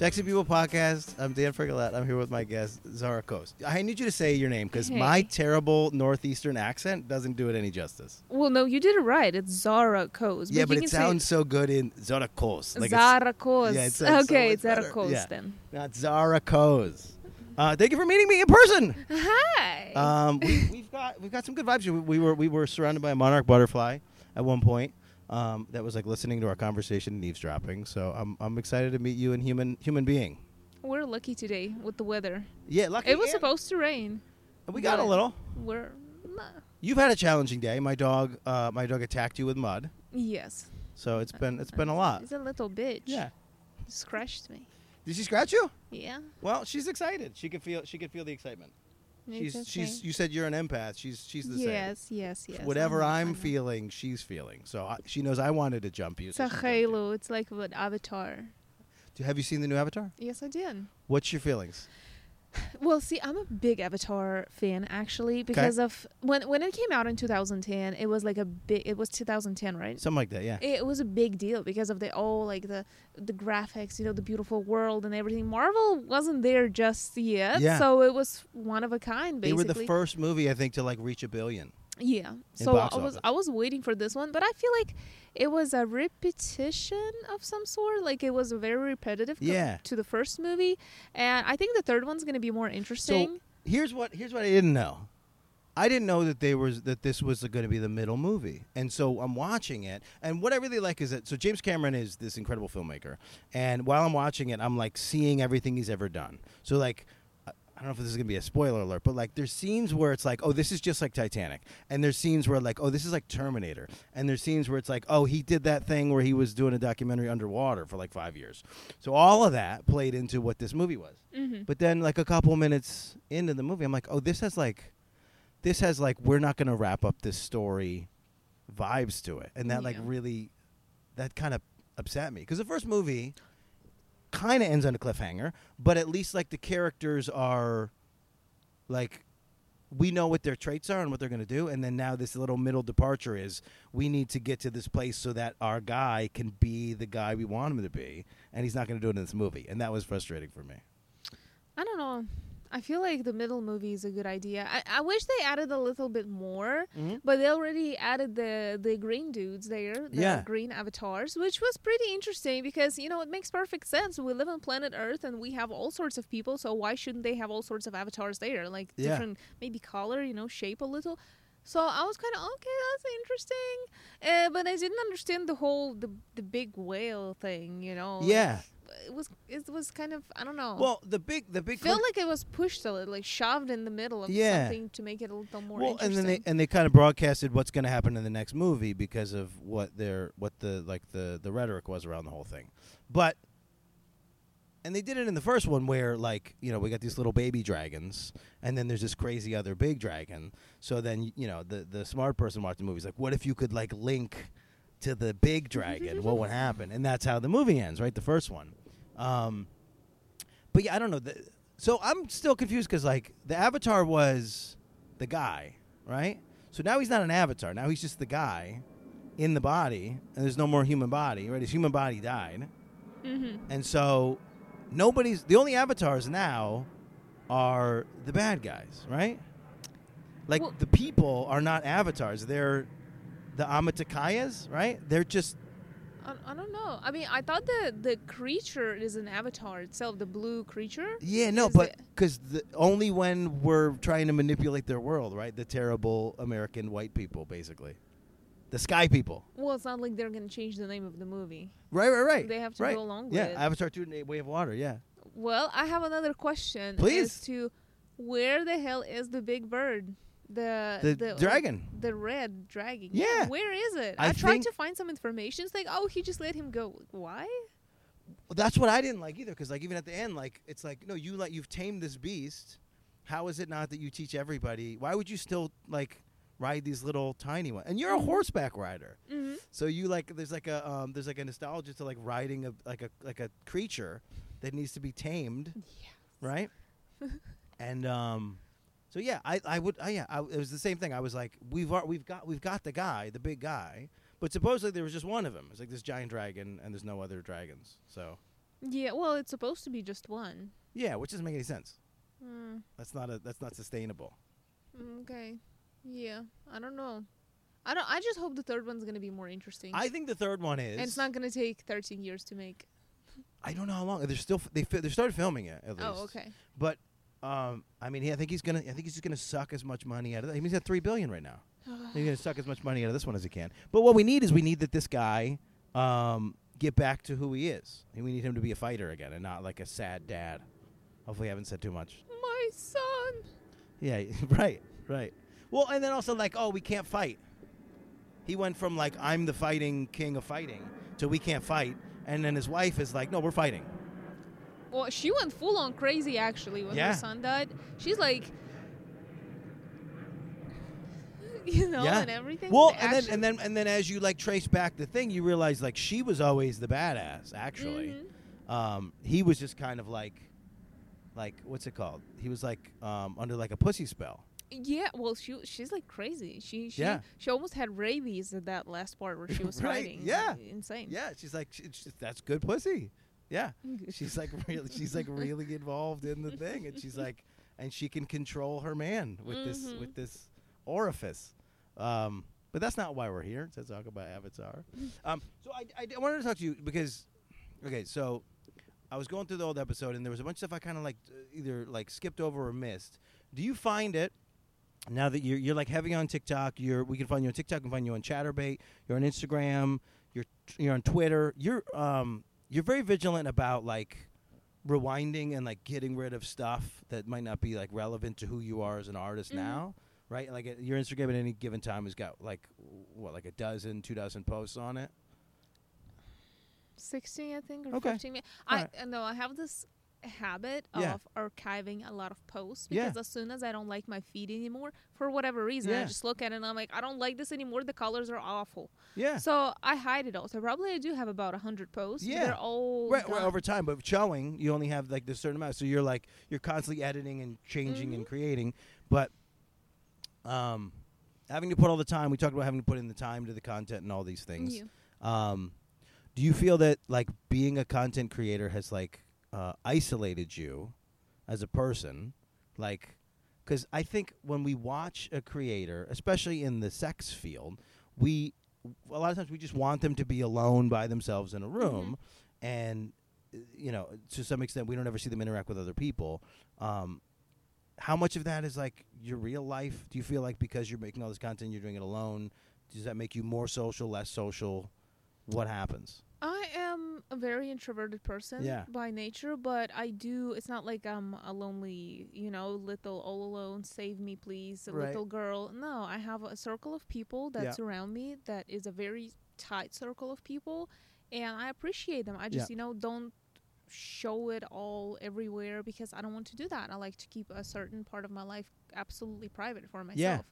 Sexy People Podcast. I'm Dan Frigolette. I'm here with my guest, Zara Coast. I need you to say your name because my terrible Northeastern accent doesn't do it any justice. Well, no, you did it right. It's Zara Coast. yeah, but it sounds so good in Zara Coast. Like Zara Coast. yeah, it sounds so okay, Zara. Coast Yeah. then. not Zara Coast. Uh, thank you for meeting me in person. Hi. Um, we, we've got we've got some good vibes. We, we were we were surrounded by a monarch butterfly at one point. Um, that was like listening to our conversation and eavesdropping. So I'm I'm excited to meet you in human human being. We're lucky today with the weather. Yeah, lucky. It was supposed to rain. We got a little. We're nah. You've had a challenging day. My dog, uh, my dog attacked you with mud, yes. so it's been it's been a lot. It's a little bitch. Yeah. Scratched me. Did she scratch you? Yeah. Well, she's excited. She could feel she could feel the excitement. She's she's. You said you're an empath. She's she's the same. yes, yes, yes. Whatever I know, I I'm feeling, she's feeling. So I, she knows I wanted to jump you. It's so a halo. It's like what Avatar. Do- Have you seen the new Avatar? Yes, I did. What's your feelings? Well, see, I'm a big Avatar fan actually because of when when it came out in 2010. It was like a big. It was 2010, right? Something like that. Yeah. It was a big deal because of the all like the the graphics, you know, the beautiful world and everything. Marvel wasn't there just yet, Yeah. so it was one of a kind. Basically. They were the first movie I think to like reach a billion. Yeah. So I was office. I was waiting for this one, but I feel like it was a repetition of some sort. Like it was very repetitive Yeah. to the first movie, and I think the third one's gonna be more interesting. Here's what here's what I didn't know. I didn't know that they was that this was going to be the middle movie, and so I'm watching it. And what I really like is that so James Cameron is this incredible filmmaker, and while I'm watching it, I'm like seeing everything he's ever done. So like. I don't know if this is gonna be a spoiler alert, but like there's scenes where it's like, oh, this is just like Titanic, and there's scenes where like, oh, this is like Terminator, and there's scenes where it's like, oh, he did that thing where he was doing a documentary underwater for like five years. So all of that played into what this movie was. mm-hmm. But then, like a couple minutes into the movie, I'm like, oh, this has like, this has like, we're not gonna wrap up this story, vibes to it, and that like really, that kind of upset me because the first movie kind of ends on a cliffhanger, but at least like the characters are, like, we know what their traits are and what they're gonna do, and then now this little middle departure is we need to get to this place so that our guy can be the guy we want him to be, and he's not gonna do it in this movie, and that was frustrating for me. I don't know. I feel like the middle movie is a good idea. I, I wish they added a little bit more, Mm-hmm. but they already added the the green dudes there, the Yeah. green avatars, which was pretty interesting because you know it makes perfect sense. We live on planet Earth and we have all sorts of people, so why shouldn't they have all sorts of avatars there, like Yeah. different maybe color, you know, shape a little. So I was kind of okay. That's interesting, uh, but I didn't understand the whole the the big whale thing. You know, Yeah. It was it was kind of I don't know. Well, the big, the big. felt con- like it was pushed a little, like shoved in the middle of Yeah. something to make it a little more well, and then they and they kind of broadcasted what's going to happen in the next movie because of what their what the like the the rhetoric was around the whole thing, but. And they did it in the first one where, like, you know, we got these little baby dragons, and then there's this crazy other big dragon. So then, you know, the the smart person watching the movie is like, what if you could like link to the big dragon? what would happen? And that's how the movie ends, right? The first one. Um, but yeah, I don't know. The, so I'm still confused because like the avatar was the guy, right? So now he's not an avatar. Now he's just the guy in the body, and there's no more human body, right? His human body died, hmm and so nobody's. The only avatars now are the bad guys, right? Like Well- the people are not avatars. They're the Amatakayas, right? They're just I, I don't know. I mean, I thought the the creature is an avatar itself, the blue creature. Yeah, no, Is but because only when we're trying to manipulate their world, right? The terrible American white people, basically, the sky people. Well, it's not like they're gonna change the name of the movie. Right, right, right. They have to right. go along Yeah, with. Yeah, Avatar Two: Way of Water. Yeah. Well, I have another question. Please. As to where the hell is the big bird? The The dragon. The red dragon. Yeah. Where is it? I I, tried to find some information. It's like, oh, he just let him go. Why? Well, that's what I didn't like either, because like even at the end, like it's like no, you like you've tamed this beast. How is it not that you teach everybody? Why would you still like ride these little tiny ones? And you're a horseback rider, hmm so you like there's like a um, there's like a nostalgia to like riding a like a like a creature that needs to be tamed. Yeah. Right? and um, so yeah, I I would I, yeah, I, it was the same thing. I was like, we've ar- we've got we've got the guy, the big guy, but supposedly there was just one of them. It's like this giant dragon, and there's no other dragons. So Yeah, well, it's supposed to be just one. Yeah, which doesn't make any sense. Mm, That's not a that's not sustainable. okay. Yeah, I don't know. I don't. I just hope the third one's gonna be more interesting. I think the third one is. and it's not gonna take 13 years to make. I don't know how long. They're still f- they fi- they started filming it at least. Oh, okay. But um, I mean, he, I think he's gonna. I think he's just gonna suck as much money out of. That. He's at three billion right now. He's gonna suck as much money out of this one as he can. But what we need is we need that this guy um, get back to who he is. And we need him to be a fighter again and not like a sad dad. Hopefully, I haven't said too much. My son. Yeah, right, right. Well, and then also like, oh, we can't fight. He went from like I'm the fighting king of fighting to we can't fight, and then his wife is like, no, we're fighting. Well, she went full on crazy actually when Yeah. her son died. She's like, you know, Yeah. and everything. Well, The and then and then and then as you like trace back the thing, you realize like she was always the badass. Actually, Mhm. um, he was just kind of like, like what's it called? He was like um, under like a pussy spell. Yeah, well, she she's like crazy. She she Yeah. she almost had rabies at that last part where she was Right, fighting. yeah. insane. Yeah, she's like, she, she's, that's good pussy. Yeah, she's like really, she's like really involved in the thing, and she's like, and she can control her man with this Mhm. with this orifice. Um, but that's not why we're here to talk about Avatar. Um, so I, I, I wanted to talk to you because, okay, so I was going through the old episode, and there was a bunch of stuff I kind of like uh, either like skipped over or missed. Do you find it? Now that you're you're like heavy on TikTok, you're we can find you on TikTok, we can find you on Chaturbate, you're on Instagram, you're you're on Twitter. You're um you're very vigilant about like rewinding and like getting rid of stuff that might not be like relevant to who you are as an artist Mhm. now, right? Like uh, your Instagram at any given time has got like what like a dozen, two dozen posts on it. sixteen, I think, or Okay. fifteen. I Alright. uh, no, I have this habit Yeah. of archiving a lot of posts Yeah. because as soon as I don't like my feed anymore, for whatever reason, Yeah. I just look at it and I'm like, I don't like this anymore. The colors are awful. Yeah. So I hide it all. So probably I do have about a hundred posts. Yeah. they're all Right, right, over time, but showing you only have like this certain amount, so you're like you're constantly editing and changing and Mhm. creating, but um, having to put all the time. We talked about having to put in the time to the content and all these things. Yeah. Um, do you feel that like being a content creator has like uh, isolated you as a person? Like, because I think when we watch a creator, especially in the sex field, we a lot of times we just want them to be alone by themselves in a room, and uh, you know, to some extent, we don't ever see them interact with other people. Um, how much of that is like your real life? Do you feel like because you're making all this content, you're doing it alone? Does that make you more social, less social? What happens? I a very introverted person Yeah. by nature, but I do. It's not like I'm a lonely, you know, little all alone, save me please, a Right. little girl. No, I have a circle of people that Yeah. surround me that is a very tight circle of people, and I appreciate them. I just, Yeah. you know, don't show it all everywhere because I don't want to do that. I like to keep a certain part of my life absolutely private for myself.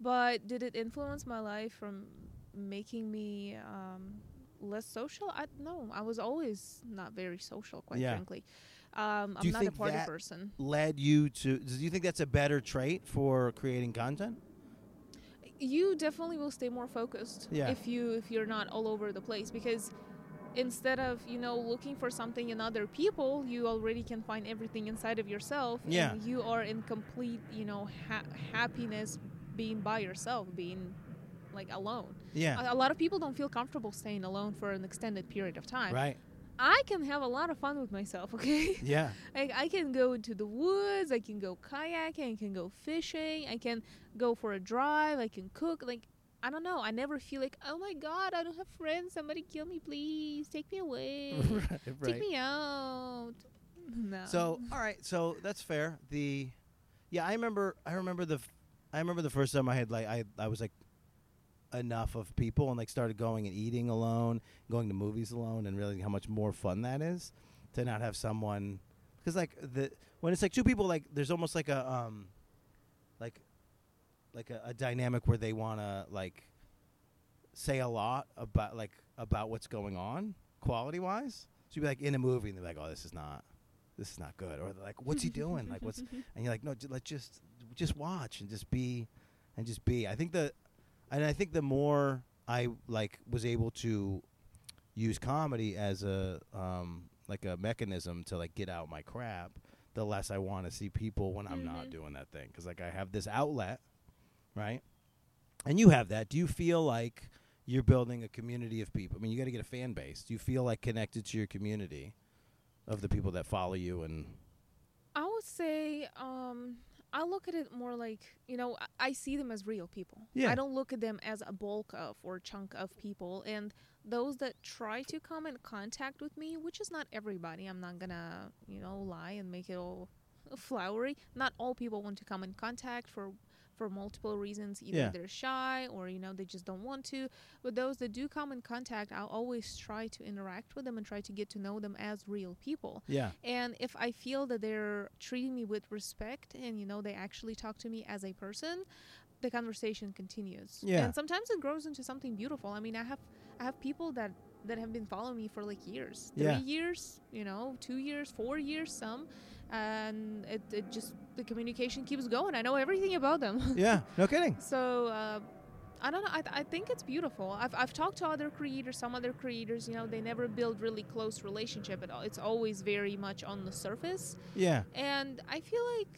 But did it influence my life from making me um, less social? I no, I was always not very social, quite Yeah. frankly. Um, I'm not a party person. Led you to? Do you think that's a better trait for creating content? You definitely will stay more focused Yeah. if you if you're not all over the place because instead of you know looking for something in other people, you already can find everything inside of yourself. Yeah. and you are in complete you know ha- happiness being by yourself, being like alone. Yeah. A, a lot of people don't feel comfortable staying alone for an extended period of time. right. I can have a lot of fun with myself, okay? Yeah. Like I can go into the woods, I can go kayaking, I can go fishing, I can go for a drive, I can cook. Like I don't know, I never feel like, oh my god, I don't have friends. Somebody kill me, please. Take me away. right. Take right. me out. No. So all right, so that's fair. The yeah, I remember. I remember the. f- I remember the first time I had like I I was like enough of people and like started going and eating alone, going to movies alone, and realizing how much more fun that is to not have someone because like the when it's like two people like there's almost like a um like like a, a dynamic where they want to like say a lot about like about what's going on quality wise. So you'd be like in a movie and they're like, oh, this is not this is not good, or they're like, what's he doing? like what's and you're like, no, j- let's just just watch and just be and just be. I think the and I think the more I like was able to use comedy as a um like a mechanism to like get out my crap, the less I want to see people when I'm not Mhm. doing that thing because like I have this outlet, right? And you have that. Do you feel like you're building a community of people? I mean, you got to get a fan base. Do you feel like connected to your community of the people that follow you and I would say um, I look at it more like you know I, see them as real people. Yeah. I don't look at them as a bulk of or chunk of people. And those that try to come in contact with me, which is not everybody, I'm not gonna you know lie and make it all flowery. Not all people want to come in contact for for multiple reasons. Either Yeah. they're shy or you know they just don't want to. But those that do come in contact, I'll always try to interact with them and try to get to know them as real people. yeah, And if I feel that they're treating me with respect and you know they actually talk to me as a person, the conversation continues. Yeah. And sometimes it grows into something beautiful. I mean, I have I have people that that have been following me for like years, three Yeah. years, you know, two years, four years, some, and it, it just the communication keeps going. I know everything about them. yeah, no kidding. So uh, I don't know. I, th- I think it's beautiful. I've, I've talked to other creators, some other creators. You know, they never build really close relationship at all. It's always very much on the surface, Yeah, and I feel like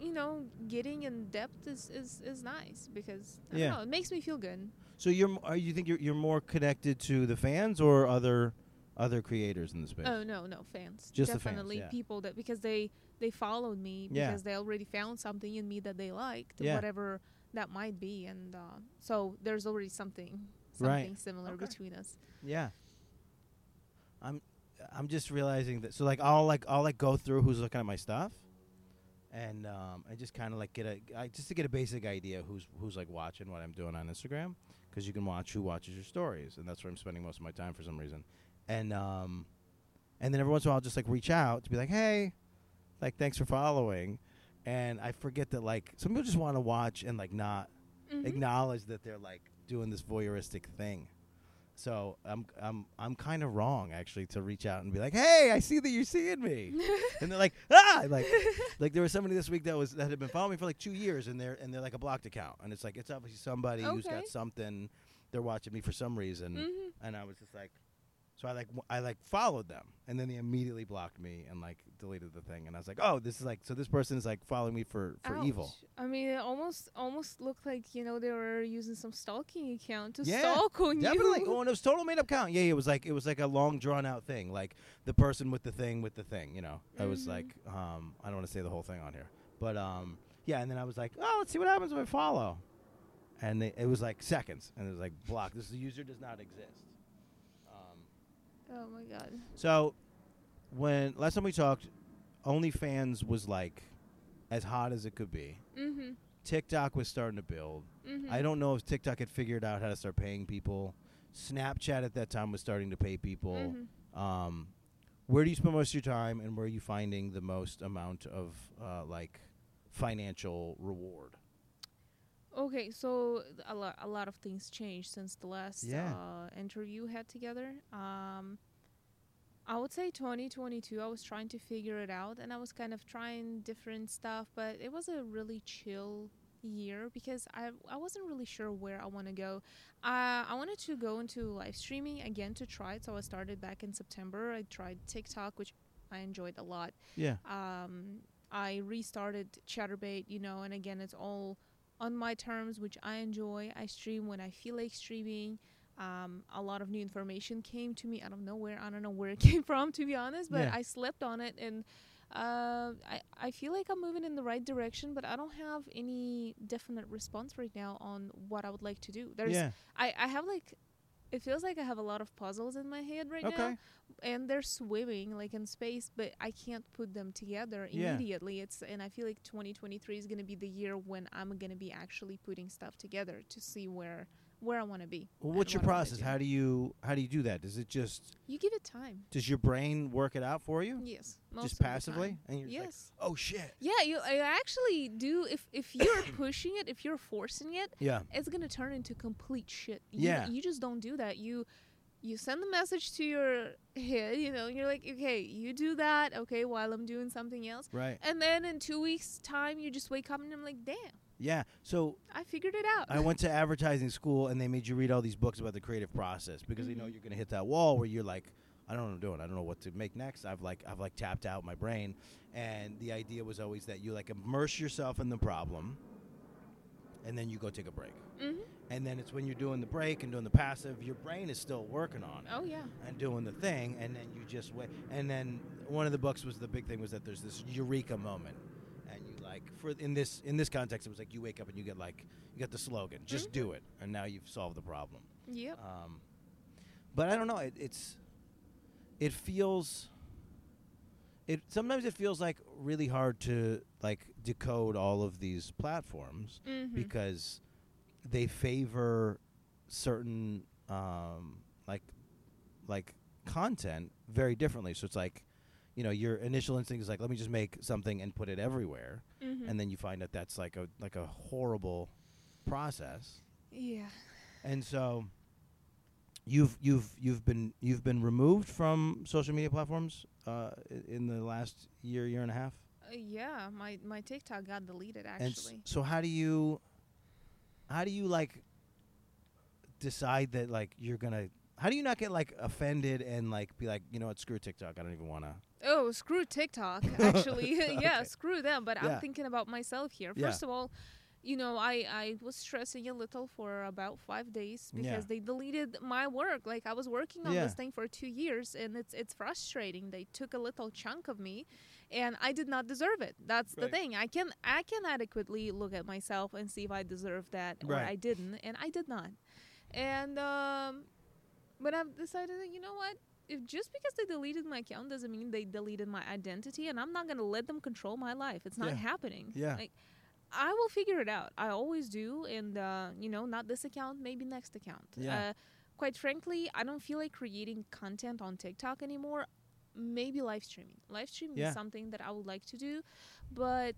you know getting in depth is is, is nice because I Yeah. don't know. It makes me feel good. so you're m- are you think you're you're more connected to the fans or other other creators in the space? Oh no, no fans. Just the fans, definitely yeah. people that because they they followed me Yeah. because they already found something in me that they liked, Yeah. whatever that might be, and uh, so there's already something Right. similar Okay. between us. Yeah. I'm I'm just realizing that so like I'll like I'll like go through who's looking at my stuff and um I just kind of like get a I, just to get a basic idea who's who's like watching what I'm doing on Instagram cuz you can watch who watches your stories and that's where I'm spending most of my time for some reason. And um and then every once in a while I'll just like reach out to be like, "Hey, like thanks for following." And I forget that like some people just want to watch and like not Mhm. acknowledge that they're like doing this voyeuristic thing. So I'm I'm I'm kind of wrong actually to reach out and be like, "Hey, I see that you're seeing me," and they're like, "Ah!" Like, like there was somebody this week that was that had been following me for like two years, and they're and they're like a blocked account, and it's like it's obviously somebody who's got something. They're watching me for some reason, Mhm. and I was just like, so I like w- I like followed them, and then they immediately blocked me and like deleted the thing, and I was like, "Oh, this is like so this person is like following me for for evil." I mean, it almost almost looked like you know they were using some stalking account to Yeah, stalk on Definitely. you. Oh, and it was total made up count. Yeah, it was like it was like a long drawn out thing, like the person with the thing with the thing. You know, I was Mhm. like, um, I don't want to say the whole thing on here, but um, yeah. And then I was like, oh, let's see what happens if I follow, and they, it was like seconds, and it was like block. This user does not exist. Oh my god. so when last time we talked, OnlyFans was like as hot as it could be. Mhm. TikTok was starting to build. Mhm. I don't know if TikTok had figured out how to start paying people. Snapchat at that time was starting to pay people. Mhm. Um, where do you spend most of your time, and where are you finding the most amount of uh, like financial reward? Okay, so a lot a lot of things changed since the last Yeah. uh, interview we had together. Um, I would say 2022. I was trying to figure it out, and I was kind of trying different stuff, but it was a really chill year because I I wasn't really sure where I want to go. Uh, I wanted to go into live streaming again to try it, so I started back in September. I tried TikTok, which I enjoyed a lot Yeah, um, I restarted Chaturbate, you know, and again, it's all on my terms, which I enjoy. I stream when I feel like streaming. Um, a lot of new information came to me out of nowhere. I don't know where it came from, to be honest, but Yeah. I slept on it, and uh, I I feel like I'm moving in the right direction, but I don't have any definite response right now on what I would like to do. There's yeah, I I have like. It feels like I have a lot of puzzles in my head right now and they're swimming like in space but i can't put them together Yeah. immediately it's and i feel like 2023 is going to be the year when i'm going to be actually putting stuff together to see where where i want to be Well, what's your what I wanna process? do. How do you how do you do that? Does it just you give it time does your brain work it out for you? yes most just of the passively, time. and you're just like, yes oh shit. yeah you I actually do if if you're pushing it if you're forcing it Yeah, it's gonna turn into complete shit. You, Yeah. you just don't do that. You you send the message to your head, you know, you're like, okay, you do that, okay, while I'm doing something else. right. And then in two weeks' time, you just wake up and I'm like, damn, Yeah. So I figured it out. I went to advertising school and they made you read all these books about the creative process because they know Mhm. you're going to hit that wall where you're like, I don't know what I'm doing. I don't know what to make next. I've like I've like tapped out my brain, and the idea was always that you like immerse yourself in the problem, and then you go take a break. Mhm. And then it's when you're doing the break and doing the passive, your brain is still working on it Oh yeah. and doing the thing, and then you just wait. And then one of the books was the big thing was that there's this eureka moment, and you like for in this in this context, it was like you wake up and you get like you get the slogan, just do it, and now you've solved the problem. Yep. Um, but I don't know. It, it's it feels it sometimes it feels like really hard to like decode all of these platforms Mhm. because they favor certain um, like like content very differently. So it's like you know your initial instinct is like let me just make something and put it everywhere, Mhm. and then you find that that's like a like a horrible process. yeah. And so you've you've you've been you've been removed from social media platforms uh, in the last year year and a half. Uh, yeah. My my TikTok got deleted And s- actually. so how do you how do you like decide that like you're gonna how do you not get like offended and like be like you know what screw TikTok I don't even want to Oh, screw TikTok. Actually, yeah, Okay. screw them. But Yeah. I'm thinking about myself here. Yeah. First of all, you know, I I was stressing a little for about five days because Yeah. they deleted my work. Like I was working on Yeah. this thing for two years, and it's it's frustrating. They took a little chunk of me, and I did not deserve it. That's the thing. I can I can adequately look at myself and see if I deserve that or I didn't, and I did not. And um, but I've decided that you know what if just because they deleted my account doesn't mean they deleted my identity and I'm not going to let them control my life. It's not Yeah. happening. Yeah. Like I will figure it out. I always do and uh, you know, not this account, maybe next account. Yeah. Uh, quite frankly, I don't feel like creating content on TikTok anymore. Maybe live streaming. Live streaming Yeah. is something that I would like to do, but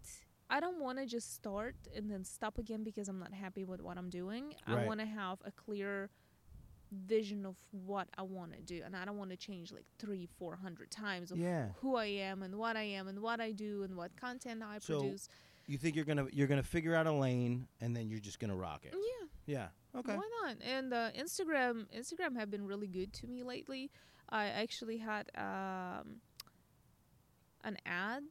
I don't want to just start and then stop again because I'm not happy with what I'm doing. Right. I want to have a clear vision of what I want to do, and I don't want to change like three, four hundred times of Yeah. who I am and what I am and what I do and what content I So, produce. you think you're gonna you're gonna figure out a lane and then you're just gonna rock it Yeah, yeah okay why not? And uh, Instagram, Instagram have been really good to me lately. I actually had um, an ad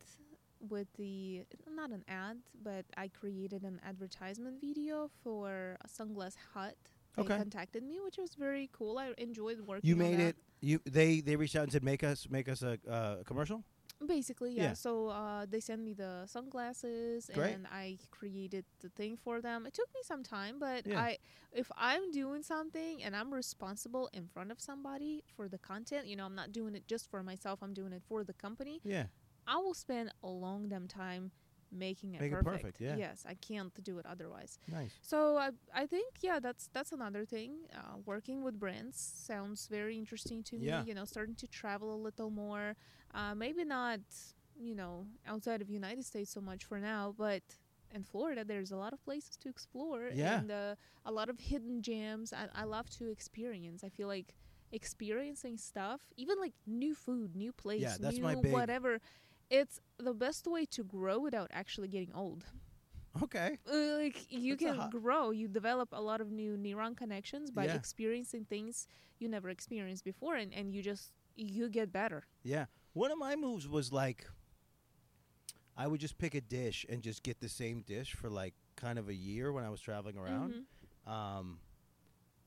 with the not an ad, but I created an advertisement video for a Sunglass Hut. They Okay. contacted me, which was very cool. I enjoyed working. you made it you they they reached out and said make us make us a uh, commercial Basically, yeah. Yeah. So uh, they sent me the sunglasses, Great. and I created the thing for them. It took me some time, but Yeah. I, if I'm doing something and I'm responsible in front of somebody for the content, you know, I'm not doing it just for myself. I'm doing it for the company. yeah I will spend a long damn time making it Make it perfect. perfect, yeah. Yes, I can't do it otherwise. nice So I, I think yeah, that's that's another thing. Uh, working with brands sounds very interesting to me. Yeah. You know, starting to travel a little more. Uh, maybe not, you know, outside of United States so much for now, but in Florida, there's a lot of places to explore Yeah. and uh, a lot of hidden gems. I, I love to experience. I feel like experiencing stuff, even like new food, new place, yeah, that's new my big- whatever. It's the best way to grow without actually getting old. okay Uh, like you That's can grow you develop a lot of new neuron connections by Yeah. experiencing things you never experienced before and, and you just you get better Yeah. One of my moves was like I would just pick a dish and just get the same dish for like kind of a year when I was traveling around. Mhm. Um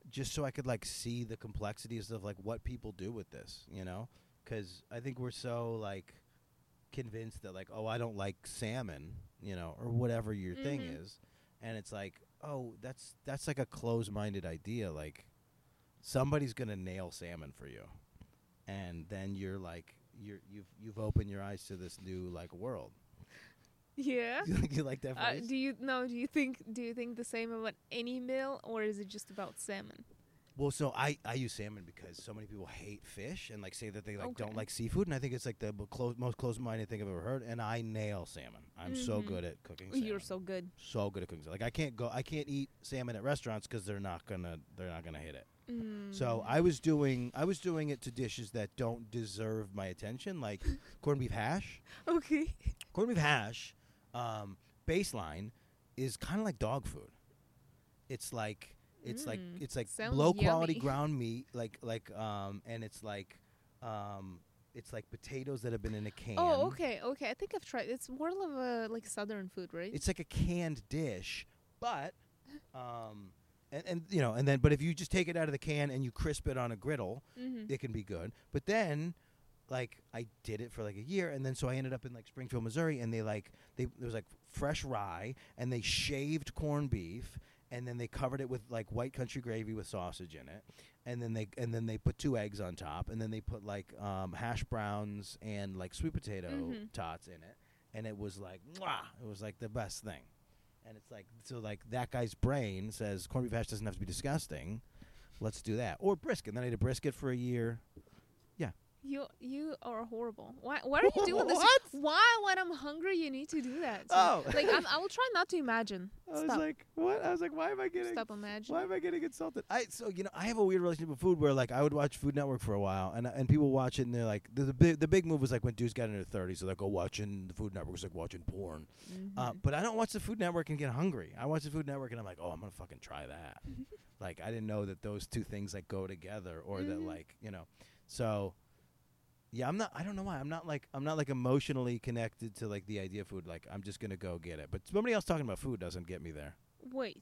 just so I could like see the complexities of like what people do with this, you know? Cuz I think we're so like convinced that like oh I don't like salmon, you know, or whatever your thing Mhm. is. And it's like, "Oh, that's that's like a closed-minded idea like somebody's to nail salmon for you." and then you're like you're you've you've opened your eyes to this new like world. yeah you, like, you like that uh, do you no do you think do you think the same about any meal or is it just about salmon well, so I I use salmon because so many people hate fish and like say that they like don't like seafood, and I think it's like the close, most close-minded thing I've ever heard. And I nail salmon. I'm so Mhm. good at cooking. Salmon. you're so good so good at cooking. Like I can't go, I can't eat salmon at restaurants because they're not gonna they're not gonna hit it. So Mm. I was doing I was doing it to dishes that don't deserve my attention, like corned beef hash. okay corned beef hash um, baseline is kind of like dog food. It's like it's like Mm, it's like sounds low quality ground meat, like like um, and it's like Um, it's like potatoes that have been in a can. Oh, okay, okay. I think I've tried. It's more of a like southern food, right? It's like a canned dish, but um, and, and you know, and then but if you just take it out of the can and you crisp it on a griddle, mm-hmm. it can be good. But then, like, I did it for like a year, and then so I ended up in like Springfield, Missouri, and they like they there was like fresh rye, and they shaved corned beef, and then they covered it with like white country gravy with sausage in it, and then they and then they put two eggs on top, and then they put like um, hash browns and like sweet potato Mhm. tots in it, and it was like mwah, it was like the best thing. And it's like so like that guy's brain says corned beef hash doesn't have to be disgusting. Let's do that. Or brisket. And Then I ate a brisket for a year. You you are horrible. Why why are you doing this? What? Why when I'm hungry you need to do that? to me? Oh. like I'm, I will try not to imagine. I was like, what? I was like, why am I getting Stop imagining. why am I getting insulted? I so you know I have a weird relationship with food where like I would watch Food Network for a while and and people watch it and they're like the, the big the big move was like when dudes got into their thirties so they go watching the Food Network was like watching porn. Uh, Mhm. but I don't watch the Food Network and get hungry. I watch the Food Network and I'm like, oh, I'm gonna fucking try that. like I didn't know that those two things like go together or that Mhm. like you know. So yeah, I'm not. I don't know why. I'm not like I'm not like emotionally connected to like the idea of food. Like I'm just gonna go get it. But somebody else talking about food doesn't get me there. Wait.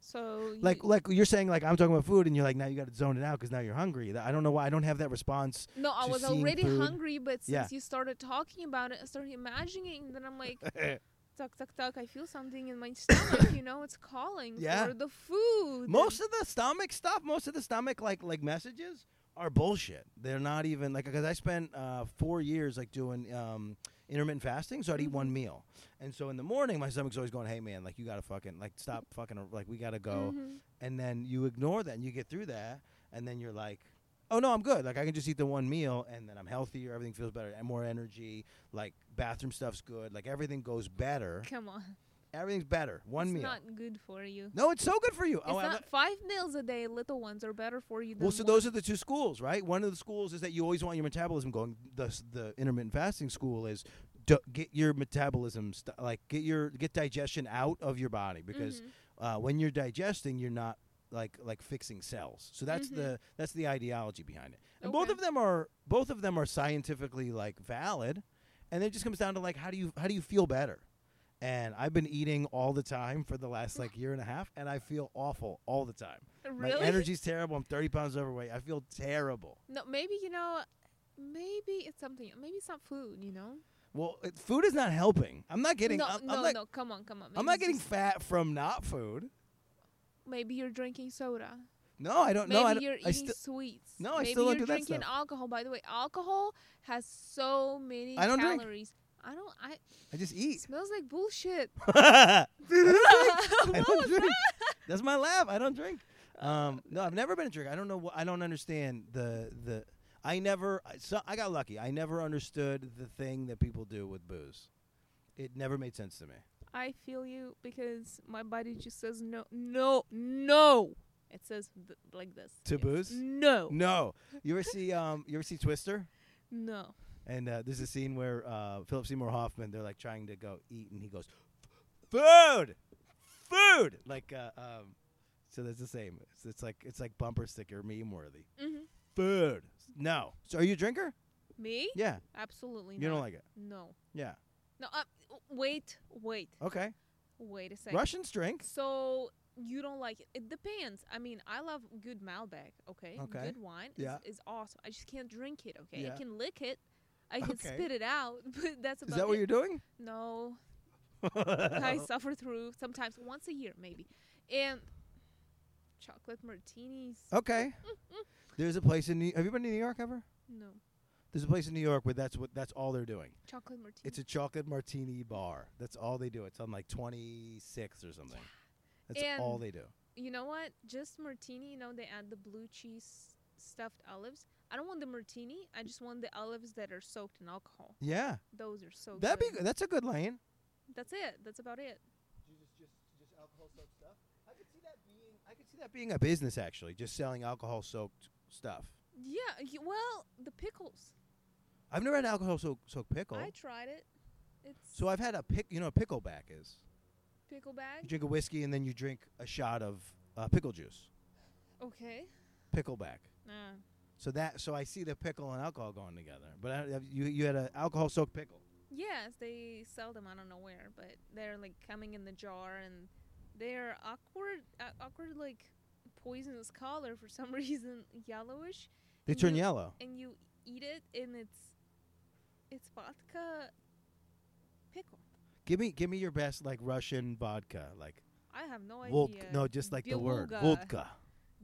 So Like you, like you're saying like I'm talking about food and you're like now you got to zone it out because now you're hungry. I don't know why I don't have that response. no, I was already food. hungry, but since Yeah. you started talking about it, I started imagining. and Then I'm like, tuck tuck tuck. I feel something in my stomach. you know, it's calling Yeah. for the food. most of the stomach stuff, most of the stomach like like messages are bullshit. They're not even like because I spent uh, four years like doing um, intermittent fasting, so I'd eat one Mhm. meal, and so in the morning my stomach's always going, "Hey man, like you gotta fucking like stop fucking like we gotta go," Mhm. and then you ignore that and you get through that, and then you're like. Oh no, I'm good. Like I can just eat the one meal, and then I'm healthier. Everything feels better, and more energy. Like bathroom stuff's good. Like everything goes better. Come on, Everything's better. One it's meal. not good for you. no, it's so good for you. It's oh, not five meals a day. Little ones are better for you. Than Well, so one. those are the two schools, right? One of the schools is that you always want your metabolism going. The the intermittent fasting school is d- get your metabolism st- like get your get digestion out of your body because Mhm. uh, when you're digesting, you're not like like fixing cells. So that's Mhm. the that's the ideology behind it. And both of them are both of them are scientifically like valid, and it just comes down to like how do you how do you feel better? And I've been eating all the time for the last like year and a half, and I feel awful all the time. Really? My energy's terrible. I'm 30 pounds overweight. I feel terrible. No, maybe you know, maybe it's something. Maybe it's not food. You know. Well, it, food is not helping. I'm not getting. no, I'm, no, I'm not, no. Come on, come on. I'm not getting fat from not food. Maybe you're drinking soda. No, I don't Maybe know. I, don't- you're I eating sweets. No, I Maybe still don't do that stuff. Maybe you're drinking alcohol. By the way, alcohol has so many I don't drink. I don't. I I just eat. smells like bullshit. I don't drink. I What don't was drink. That's my laugh. I don't drink. Um, no, I've never been a drinker. I don't know. What, I don't understand the the. I never. I- So I got lucky. I never understood the thing that people do with booze. It never made sense to me. I feel you because my body just says no, no, no. It says th- like this. To It's booze? No, No. You ever see um? You ever see Twister? no. And uh, there's a scene where uh, Philip Seymour Hoffman, they're like trying to go eat, and he goes, "Food, food!" Like, uh, um, so that's the same. It's, it's like it's like bumper sticker meme worthy. hmm Food. No. So are you a drinker? Me? Yeah. Absolutely You not. don't like it. No. Yeah. No. Uh, wait, wait, Okay. wait a second. Russians drink. So you don't like it? It depends. I mean, I love good Malbec. Okay. Okay. Good wine Yeah. is, is awesome. I just can't drink it. Okay. Yeah. I can lick it. I can Okay. spit it out, but that's about Is that what you're doing? No, I suffer through sometimes once a year maybe, and chocolate martinis. okay. There's a place in New. Have you been to New York ever? No, There's a place in New York where that's what that's all they're doing. chocolate martini. It's a chocolate martini bar. That's all they do. It's on like 26 or something. That's all they do. you know what? Just martini. You know they add the blue cheese stuffed olives. I don't want the martini. I just want the olives that are soaked in alcohol. Yeah. Those are so. That'd good. be. That's a good lane. That's it. That's about it. Just, just, just alcohol soaked stuff. I could see that being. I could see that being a business actually, just selling alcohol soaked stuff. Yeah. y- well, the pickles. I've never had alcohol soaked soaked pickle. I tried it. It's so I've had a pick. You know, what pickleback is. pickle You drink a whiskey and then you drink a shot of uh, pickle juice. Okay. Pickleback. Nah. So that so I see the pickle and alcohol going together. But I, you you had an alcohol soaked pickle. Yes, they sell them. I don't know where, but they're like coming in the jar, and they're awkward, uh, awkward like poisonous color for some reason, yellowish. They turn you- yellow. and you eat it, and it's it's vodka pickle. Give me give me your best like Russian vodka like I have no Volk, idea. no just like the word vodka.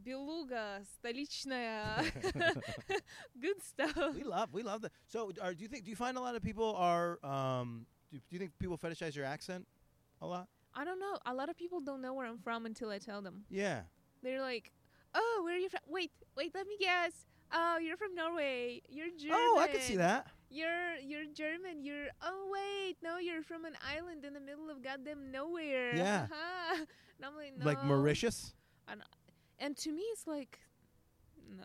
Beluga, столичная. Good stuff. we love we love that. So are, do you think do you find a lot of people are um do, do you think people fetishize your accent a lot? I don't know. A lot of people don't know where I'm from until I tell them. Yeah. They're like, "Oh, where are you from? Wait, wait, let me guess. Oh, you're from Norway. You're German. Oh, I can see that. You're you're German. You're oh wait, no, you're from an island in the middle of goddamn nowhere. Yeah. and I'm like, no. Like Mauritius. And to me, it's like, no.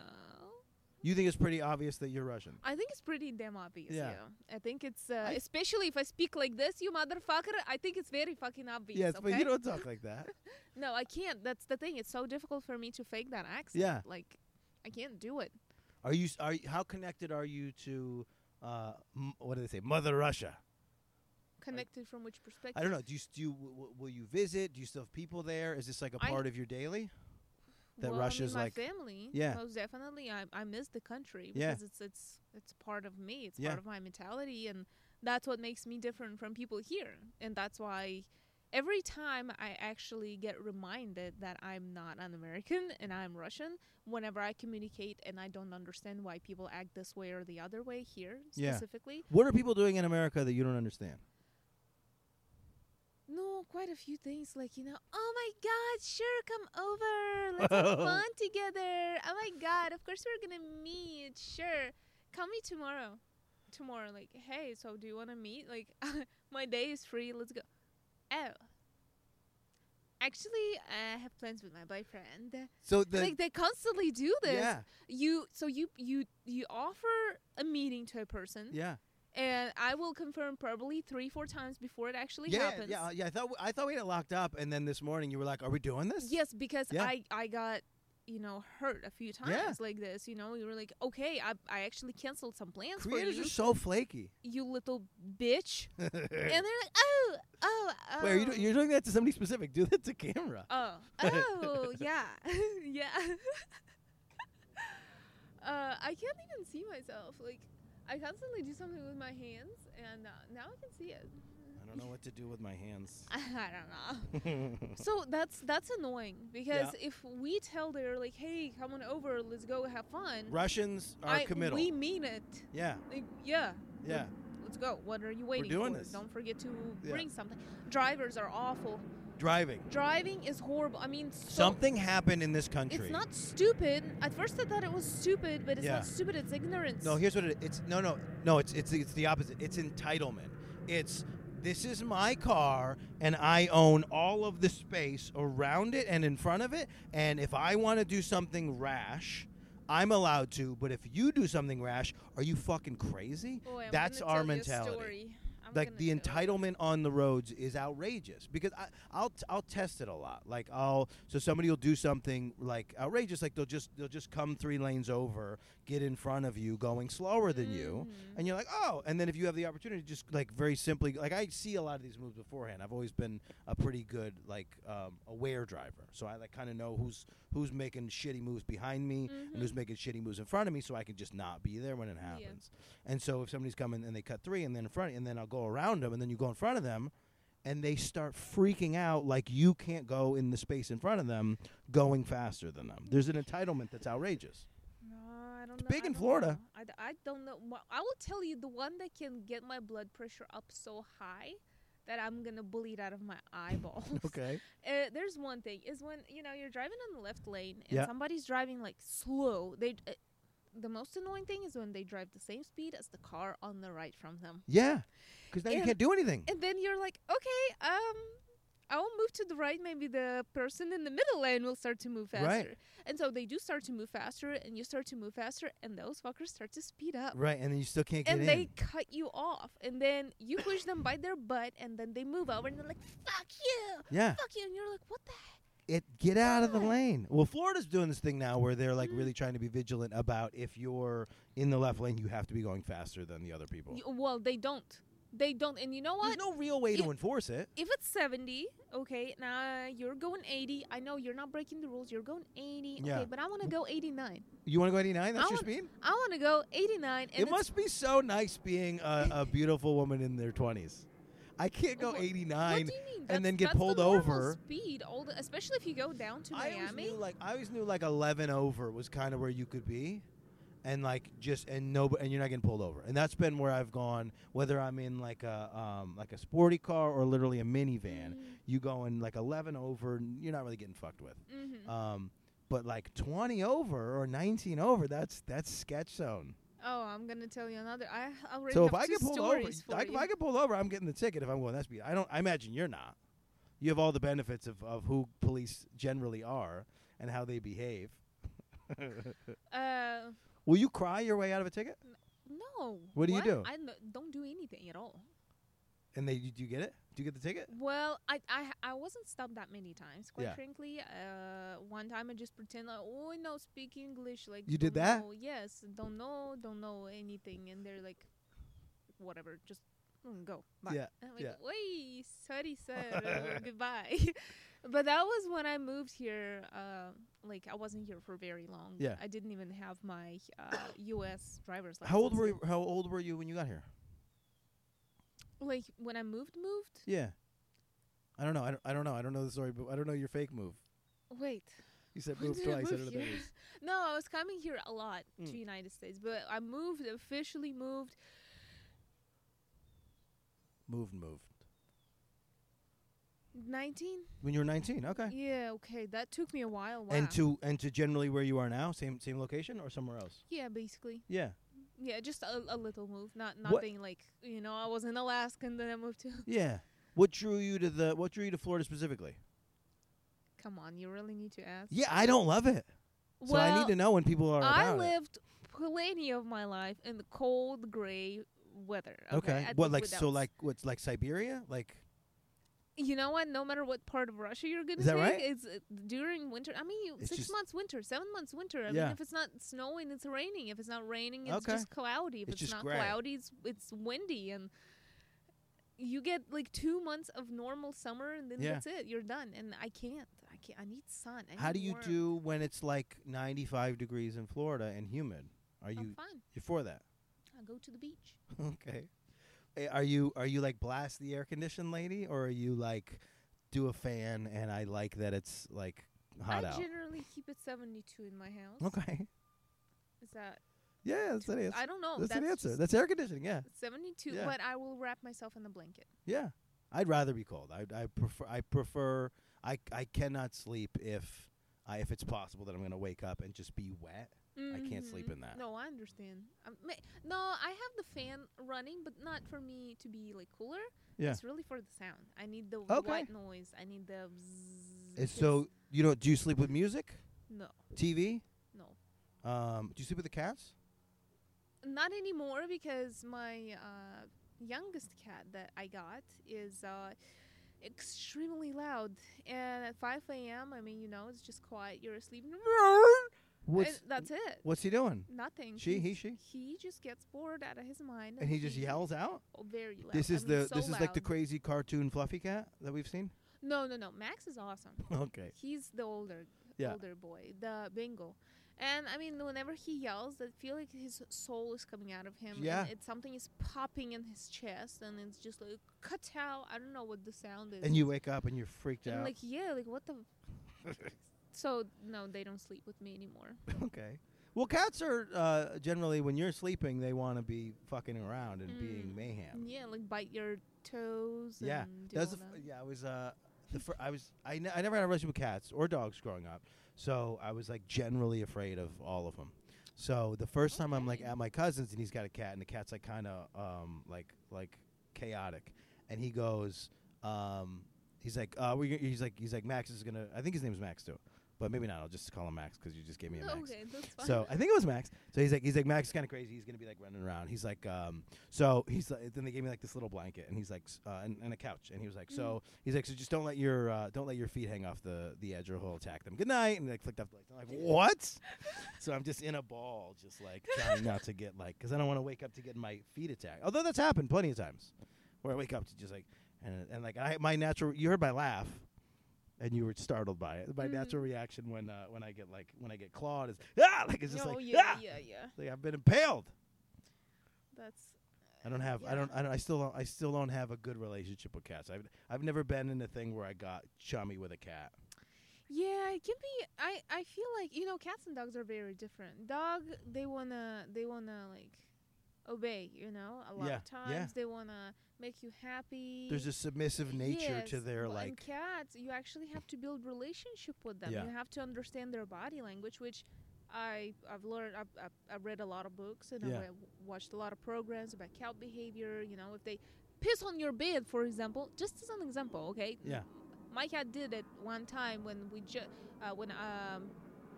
You think it's pretty obvious that you're Russian. I think it's pretty damn obvious. Yeah. Yeah. I think it's uh, I- especially if I speak like this, you motherfucker. I think it's very fucking obvious. Yes, okay? but you don't talk like that. No, I can't. That's the thing. It's so difficult for me to fake that accent. Yeah. Like, I can't do it. Are you are you, how connected are you to uh m- what do they say Mother Russia? Connected from which perspective? I don't know. Do you do you, w- will you visit? Do you still have people there? Is this like a I- part of your daily? That well, Russia's I mean, my like- family. Yeah. most definitely. I I miss the country Yeah. because it's it's it's part of me. It's Yeah. part of my mentality, and that's what makes me different from people here. And that's why every time I actually get reminded that I'm not an American and I'm Russian, whenever I communicate and I don't understand why people act this way or the other way here Yeah. specifically. What are people doing in America that you don't understand? No, quite a few things like you know. Oh my God! Sure, come over. Let's have fun together. Oh my God! Of course we're gonna meet. Sure, call me tomorrow. Tomorrow, like, hey, so do you want to meet? Like, my day is free. Let's go. Oh, actually, I have plans with my boyfriend. So the like, they constantly do this. yeah You so you you you offer a meeting to a person, yeah and I will confirm probably three four times before it actually yeah happens. yeah yeah. I thought I thought we had it locked up, and then this morning you were like, "Are we doing this?" Yes, because Yeah. I I got you know hurt a few times Yeah. like this. You know, you were like, okay, I I actually canceled some plans Creators are you, so flaky. you little bitch. and they're like, oh oh oh. Wait, are you do- you're doing that to somebody specific? Do that to camera. Oh oh yeah yeah. uh, I can't even see myself. Like, I constantly do something with my hands, and uh, now I can see it. I don't know what to do with my hands. I don't know. So that's that's annoying because if we tell they're like, "Hey, come on over, let's go have fun," Russians are I, committal. we mean it. yeah, Like, yeah, yeah. let's go. What are you waiting We're doing for? this. Don't forget to Yeah. bring something. Drivers are awful. Driving. Driving is horrible. I mean, so, Something happened in this country. It's not stupid. At first, I thought it was stupid, but it's Yeah. not stupid. It's ignorance. No, here's what it, it's. No, no, no. It's it's it's the opposite. It's entitlement. It's this is my car and I own all of the space around it and in front of it. And if I want to do something rash, I'm allowed to. But if you do something rash, are you fucking crazy? Boy, That's our tell you a mentality. I'm like the entitlement on the roads is outrageous because I, I'll I'll test it a lot. Like I'll so somebody will do something like outrageous, like they'll just they'll just come three lanes over, get in front of you, going slower than you, Mhm. and you're like, oh. And then if you have the opportunity, just like very simply, like I see a lot of these moves beforehand. I've always been a pretty good like um, aware driver, so I like kind of know who's who's making shitty moves behind me and who's making shitty moves in front of me, so I can just not be there when it happens. And so if somebody's coming and they cut three and then in front, and then I'll go around them, and then you go in front of them, and they start freaking out like you can't go in the space in front of them, going faster than them. There's an entitlement that's outrageous. Big I in Florida. I, I, don't know. I will tell you the one that can get my blood pressure up so high that I'm gonna bleed out of my eyeballs. Okay. Uh, there's one thing is when you know you're driving on the left lane and Yeah. somebody's driving like slow. They uh, the most annoying thing is when they drive the same speed as the car on the right from them, Yeah, because then you can't do anything. and then you're like, okay, um. I will move to the right. Maybe the person in the middle lane will start to move faster. Right. And so they do start to move faster, and you start to move faster, and those fuckers start to speed up. Right, and then you still can't get and in. And they cut you off, and then you push them by their butt, and then they move over, and they're like, "Fuck you, yeah, fuck you," and you're like, "What the heck?" it get out of the lane. Well, Florida's doing this thing now where they're like really mm. trying to be vigilant about if you're in the left lane, you have to be going faster than the other people. Y- well, they don't. They don't. And you know what? There's no real way to If- enforce it. if it's 70, okay, now you're going 80. I know you're not breaking the rules. You're going 80. Yeah. Okay, but I want to go 89. You want to go 89? That's I your want- speed? I want to go 89. And It must be so nice being a, a beautiful woman in their 20s. I can't go What- 89 What do you mean? and then get that's the pulled over. Speed, all the, especially if you go down to I always Miami. knew like I always knew like 11 over was kind of where you could be. And like just and no and you're not getting pulled over. And that's been where I've gone whether I'm in like a um like a sporty car or literally a minivan. Mhm. You go in like 11 over, you're not really getting fucked with. Mhm. Um but like 20 over or 19 over, that's that's sketch zone. oh, I'm gonna tell you another. I already So if I get pulled over, I, if I get pulled over, I'm getting the ticket if I'm going that speed. I don't. I imagine you're not. You have all the benefits of, of who police generally are and how they behave. uh, Will you cry your way out of a ticket? no. What do you do? I n- don't do anything at all. And they do you get it? Do you get the ticket? Well, I I I wasn't stopped that many times. Quite Yeah. frankly, uh, one time I just pretend like, oh, I know speak English. Like You did don't that? know- yes, don't know, don't know anything, and they're like, whatever, just mm, go. Bye. Yeah, And I'm like, yeah. wait, sorry, sir, goodbye. but that was when I moved here. Uh, like I wasn't here for very long. Yeah. I didn't even have my uh, U.S. driver's license. How old were you, how old were you when you got here? Like when I moved, moved. Yeah. I don't know. I don't, I don't know. I don't know the story, but I don't know your fake move. Wait. You said move I twice. I move that. No, I was coming here a lot Mm. to United States, but I moved officially moved Moved, moved. 19. When you were 19. Okay. Yeah, okay, that took me a while. Wow. And to and to generally where you are now, same same location or somewhere else? yeah, basically, Yeah. yeah, just a, a little move, not What- nothing like you know. I was in Alaska and then I moved to. Yeah. What drew you to the what drew you to Florida specifically? Come on, you really need to ask. Yeah, I don't love it. So I need to know when people are I lived plenty of my life in the cold gray weather. it. Okay. What like so like what's like Siberia? Like You know what? No matter what part of Russia you're gonna Is that take, right? it's uh, during winter. I mean, you, It's six just- months winter, seven months winter. I Yeah. mean, if it's not snowing, it's raining. If it's not raining, it's Okay. just cloudy. If It's it's, just not gray. cloudy, it's it's windy, and you get like two months of normal summer, and then Yeah. that's it. You're done. And I can't. I can't. I need sun. I how need do you warmth. do when it's like 95 degrees in Florida and humid? Are I'm you fine. you're for that? I go to the beach. okay. Eh, Are you are you like blast the air condition lady or are you like do a fan and I like that it's like hot out? I out? generally keep it 72 in my house. Okay. Is that? Yeah, that's an answer. I don't know. that's, an answer. That's air conditioning. Yeah. 72, Yeah. but I will wrap myself in the blanket. Yeah, I'd rather be cold. I I prefer I prefer I I cannot sleep if I if it's possible that I'm gonna wake up and just be wet. I can't sleep Mhm. in that. No, I understand. Um, ma- no, I have the fan running, but not for me to be like cooler. Yeah. It's really for the sound. I need the Okay. white noise. I need the. Bzzz, so you know? Do you sleep with music, No, TV? no, Um, do you sleep with the cats? not anymore because my uh, youngest cat that I got is uh, extremely loud, and at 5 a.m. I mean, you know, it's just quiet. You're asleep. What's and that's it. what's he doing? Nothing. She, he, she? He just gets bored out of his mind, And he just yells out. Oh, very loud. This I is mean, the so this is like the crazy cartoon fluffy cat that we've seen. No, no, no. Max is awesome. Okay. He's the older Yeah. older boy, the bingo. And I mean, whenever he yells, I feel like his soul is coming out of him. Yeah. And it's something is popping in his chest, and it's just like cut out. I don't know what the sound is. And you wake up and you're freaked And out. like yeah, like what the. so no, they don't sleep with me anymore. okay. Well, cats are uh, generally when you're sleeping, they want to be fucking around and being Mm. mayhem. Yeah, like bite your toes. Yeah, and do that's f- yeah. I was uh, the fir- I was I, I never had a relationship with cats or dogs growing up, so I was like generally afraid of all of them. So the first time I'm like at my cousin's and he's got a cat and the cat's like kind of um like like chaotic, and he goes um he's like uh we he's like he's like Max is gonna I think his name's Max too. But maybe not. I'll just call him Max because you just gave me a Max. okay, that's fine. So I think it was Max. So he's like, he's like, Max is kind of crazy. He's gonna be like running around. He's like, um, so he's like, then they gave me like this little blanket, and he's like, s- uh, and, and a couch, and he was like, so he's like, so just don't let your uh, don't let your feet hang off the the edge, or he'll attack them. Good night, and like flicked off the lights. I'm like, what? so I'm just in a ball, just like trying not to get like, because I don't want to wake up to get my feet attacked. Although that's happened plenty of times, where I wake up to just like, and and like I my natural, you heard my laugh. And you were startled by it. My Mm. natural reaction when uh, when I get like when I get clawed is ah like it's just oh like yeah, ah! yeah, yeah. Like I've been impaled. That's. I don't have. I don't. I don't. I still don't. I still don't have a good relationship with cats. I've. I've never been in a thing where I got chummy with a cat. Yeah, it can be. I I feel like you know cats and dogs are very different. Dog, they wanna they wanna like obey. You know, a lot Yeah, of times yeah. they wanna make you happy. There's a submissive nature to their well, and like. cats. You actually have to build relationship with them. Yeah. You have to understand their body language, which I I've learned. I've, I've, I've read a lot of books and. I've watched a lot of programs about cat behavior. You know, if they piss on your bed, for example, just as an example, okay? Yeah. My cat did it one time when we just uh, when um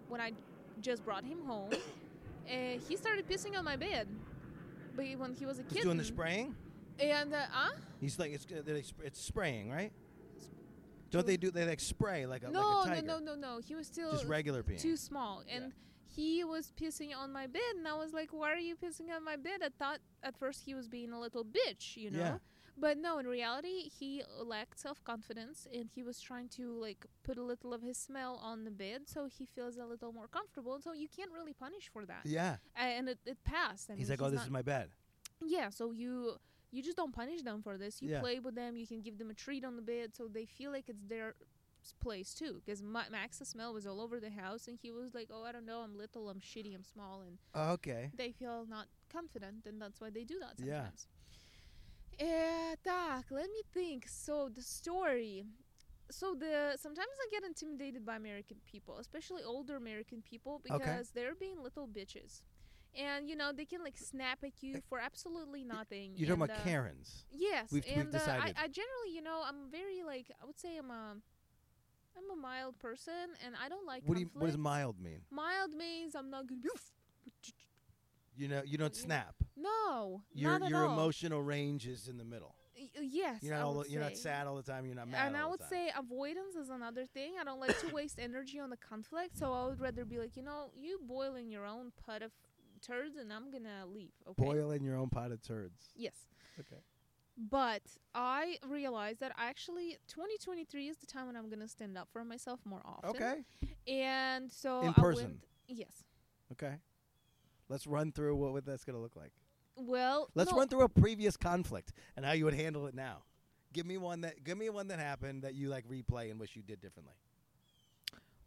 when I just brought him home, and he started pissing on my bed. But when he was a kid, He's doing the spraying. and uh, uh He's like it's they're like, sp- it's spraying, right? Don't they do they like spray like a no, like a no, tiger? no, no, no. He was still Just regular peeing. too small and he was pissing on my bed and i was like why are you pissing on my bed i thought at first he was being a little bitch you know Yeah. But no, in reality, he lacked self confidence and he was trying to like put a little of his smell on the bed so he feels a little more comfortable. So you can't really punish for that. Yeah. and it, it passed. and he's like, oh, this is my bed. Yeah. So you you just don't punish them for this. You yeah. play with them. You can give them a treat on the bed so they feel like it's their place too because Ma- max's smell was all over the house and he was like oh i don't know i'm little i'm shitty i'm small and oh, okay they feel not confident and that's why they do that sometimes. yeah let me think so the story so the sometimes i get intimidated by american people especially older american people because they're being little bitches and you know they can like snap at you for absolutely nothing You're talking about uh, Karens. Yes, We've- we've and uh, I. I generally, you know, I'm very like I would say I'm a I'm a mild person, and I don't like What do you? What does mild mean? mild means I'm not gonna. You know, you don't snap. No, Your not at your all. emotional range is in the middle. Yes, You're not all, you're not sad all the time. You're not mad. And I would say avoidance is another thing. I don't like to waste energy on the conflict, so I would rather be like, you know, you boil in your own pot of turds, and I'm gonna leave. Okay. boil in your own pot of turds. Yes. Okay. But I realized that actually 2023 is the time when I'm gonna stand up for myself more often. Okay. And so In I person? went- yes. Okay. Let's run through what, what that's going to look like. Well, Let's no, run through a previous conflict and how you would handle it now. Give me one that give me one that happened that you like replay and wish you did differently.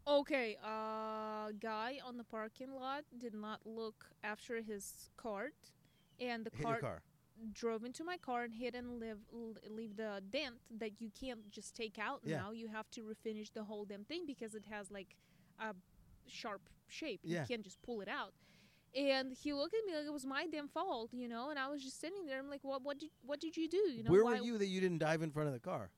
Okay, uh, guy on the parking lot did not look after his cart, and the cart car. drove into my car and hit and leave leave the dent that you can't just take out Yeah. now. You have to refinish the whole damn thing because it has like a sharp shape. Yeah. You can't just pull it out. And he looked at me like it was my damn fault, you know. And I was just sitting there. I'm like, what? What did What did you do? You know, Where why, were you that you didn't dive in front of the car?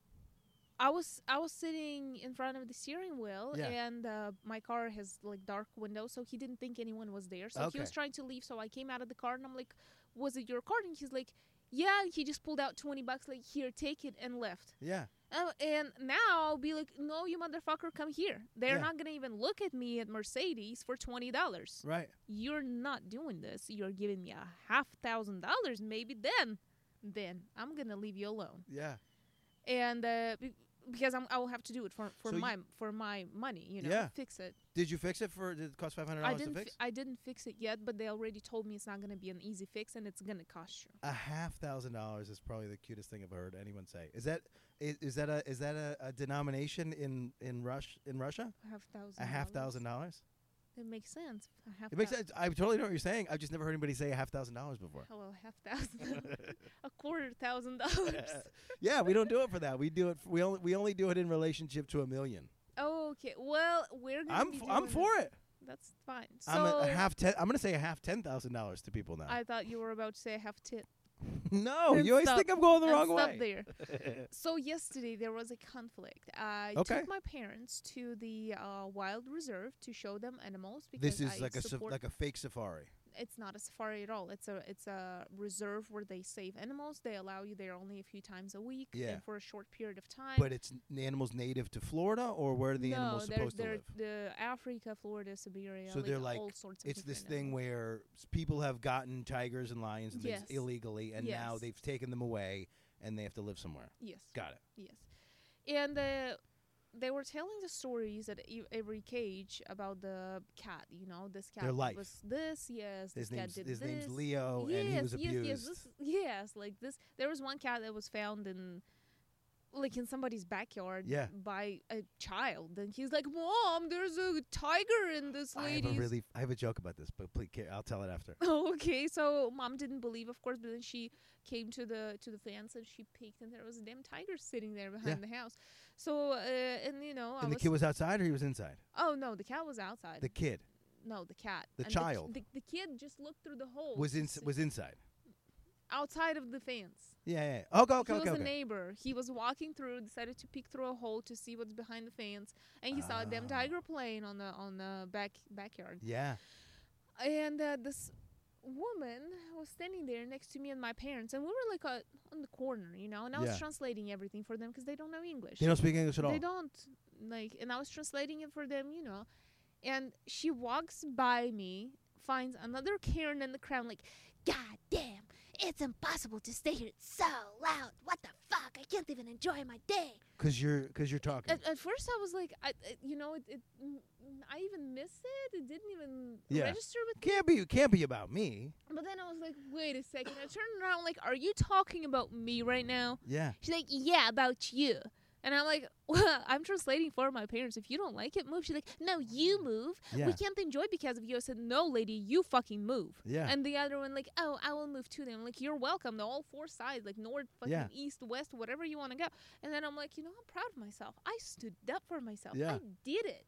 I was I was sitting in front of the steering wheel, Yeah. and uh, my car has like dark windows, so he didn't think anyone was there. So he was trying to leave. So I came out of the car, and I'm like, "Was it your car?" And he's like, "Yeah." He just pulled out twenty bucks, like, "Here, take it," and left. Yeah. Uh, and now I'll be like, "No, you motherfucker, come here." They're Yeah. not gonna even look at me at Mercedes for twenty dollars. Right. You're not doing this. You're giving me a half thousand dollars, maybe. Then, then I'm gonna leave you alone Yeah. and uh, because I'm, I will have to do it for for So my for my money, you know, Yeah. fix it. Did you fix it for? Did it cost five hundred I dollars to didn't fix? fi- I didn't fix it yet, but they already told me it's not going to be an easy fix and it's going to cost you. a half thousand dollars is probably the cutest thing I've heard anyone say. Is that is, is that a is that a, a denomination in in Rush in Russia? A half thousand. A half thousand dollars. It makes sense. Half. It makes sense. I totally know what you're saying. I've just never heard anybody say a half thousand dollars before. Oh, well, half thousand, a quarter thousand dollars. yeah, we don't do it for that. We do it. We only we only do it in relationship to a million. okay, well, we're gonna I'm f- I'm for it. That's fine. So I'm a, a half ten. I'm gonna say a half ten thousand dollars to people now. I thought you were about to say a half tit. no, And you always stop- think I'm going the and wrong stop way. there. So yesterday there was a conflict. I Okay. took my parents to the uh, wild reserve to show them animals because this is I like a saf- like a fake safari. It's not a safari at all. It's a it's a reserve where they save animals. They allow you there only a few times a week Yeah. and for a short period of time. But it's n- animals native to Florida, or where are the no, animals they're, supposed to they're live? the Africa, Florida, Siberia. So they're like- all sorts of It's this different thing where people have gotten tigers and lions and things illegally, and now they've taken them away, and they have to live somewhere. yes. Got it. Yes, and uh, they were telling the stories at e- every cage about the cat. You know, this cat was this. Yes, His this cat did his this. name's Leo, yes, and he was yes, abused. yes, this, yes, like this. There was one cat that was found in. Like in somebody's backyard Yeah. by a child, and he's like, "Mom, there's a tiger in this I have a really, I have a joke about this, but please, I'll tell it after. okay, so mom didn't believe, of course, but then she came to the to the fence and she peeked, and there was a damn tiger sitting there behind the house. So, uh, and you know, I And the was, kid was outside, or he was inside. oh no, the cat was outside. The kid no, the cat. the And child. The, the, kid just looked through the hole. was in, was inside. outside of the fence. Yeah, yeah. yeah. Okay, okay, he okay. was a okay. neighbor. He was walking through, decided to peek through a hole to see what's behind the fence, and he saw a damn Ah. tiger playing on the on the back backyard. Yeah. and uh, this woman was standing there next to me and my parents and we were like uh, on the corner you know and i was translating everything for them because they don't know english. They don't speak English at all. they don't like and i was translating it for them you know and she walks by me finds another karen in the crowd like god damn it's impossible to stay here it's so loud. What the fuck? I can't even enjoy my day. Cause you're, cause you're talking. at, at first i was like I, I you know it, it i even missed it it didn't even Yeah. register with me. can't be, can't be about me. But then I was like, wait a second. I turned around, like, are you talking about me right now? Yeah. She's like, yeah, about you. And I'm like, well, I'm translating for my parents. If you don't like it, move. She's like, no, you mm. move. Yeah. We can't enjoy because of you. I said, no, lady, you fucking move. Yeah. And the other one, like, oh, I will move to them. Like, you're welcome. They're all four sides, like north, fucking Yeah. east, west, whatever you want to go. And then I'm like, you know, I'm proud of myself. I stood up for myself. Yeah. I did it.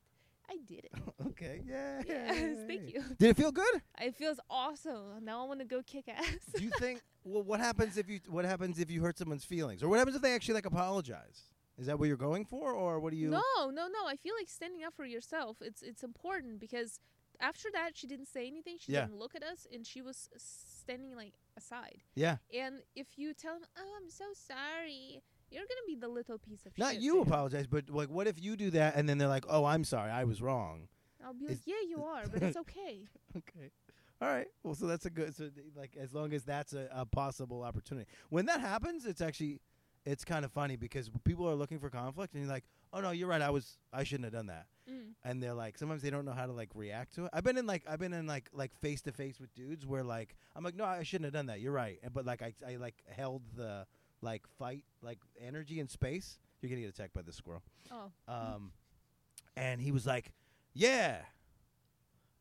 I did it. okay. Yeah. yes, thank you. Did it feel good? It feels awesome. Now I want to go kick ass. Do you think? Well, what happens if you? What happens if you hurt someone's feelings, or what happens if they actually like apologize? Is that what you're going for, or what do you? No, no, no. I feel like standing up for yourself. It's it's important because after that she didn't say anything. She Yeah. didn't look at us, and she was standing like aside. Yeah. And if you tell them, "Oh, I'm so sorry," you're gonna be the little piece of shit. Not shit. you apologize, but like, what if you do that and then they're like, "Oh, I'm sorry, I was wrong." I'll be like, "Yeah, you are, but it's okay." Okay. All right. Well, so that's a good. So th- like, as long as that's a, a possible opportunity, when that happens, it's actually, it's kind of funny because people are looking for conflict, and you're like, "Oh no, you're right. I was. I shouldn't have done that." Mm. and they're like sometimes they don't know how to like react to it. I've been in like I've been in like like face to face with dudes where like I'm like no I shouldn't have done that. You're right. And- But like I I like held the like fight like energy in space. You're gonna get attacked by this squirrel. Oh, Um, and he was like, yeah.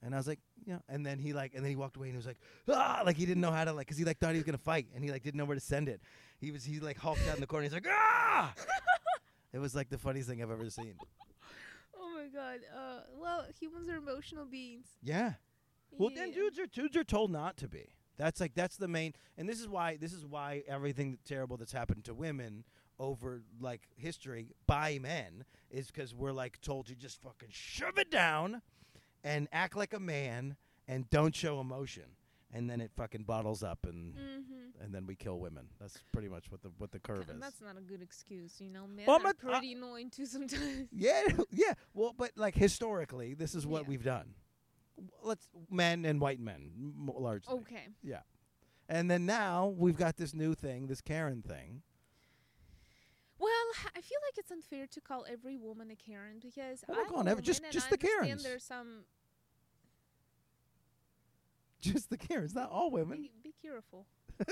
And I was like, yeah. And then he like, and then he walked away and he was like, ah, like he didn't know how to like, cause he like thought he was gonna fight and he like didn't know where to send it. He was he like hulked out in the corner. He's like, ah. it was like the funniest thing I've ever seen. oh my god. Uh, well, humans are emotional beings. Yeah. Well, then dudes are dudes are told not to be. That's like that's the main, and this is why this is why everything terrible that's happened to women over like history by men is because we're like told to just fucking shove it down and act like a man and don't show emotion, and then it fucking bottles up and Mm-hmm. and then we kill women. That's pretty much what the what the curve is. That's not a good excuse, you know. Men Well, I'm are not- uh, pretty annoying too sometimes. Yeah, yeah. Well, but like historically, this is what Yeah. we've done. Let's men and white men m- largely. Okay. Yeah. And then now we've got this new thing, this Karen thing. Well, I feel like it's unfair to call every woman a Karen because I'm not I'm calling a just- just I the Karens. There's some. Just the Karens, not all women. Be, be careful.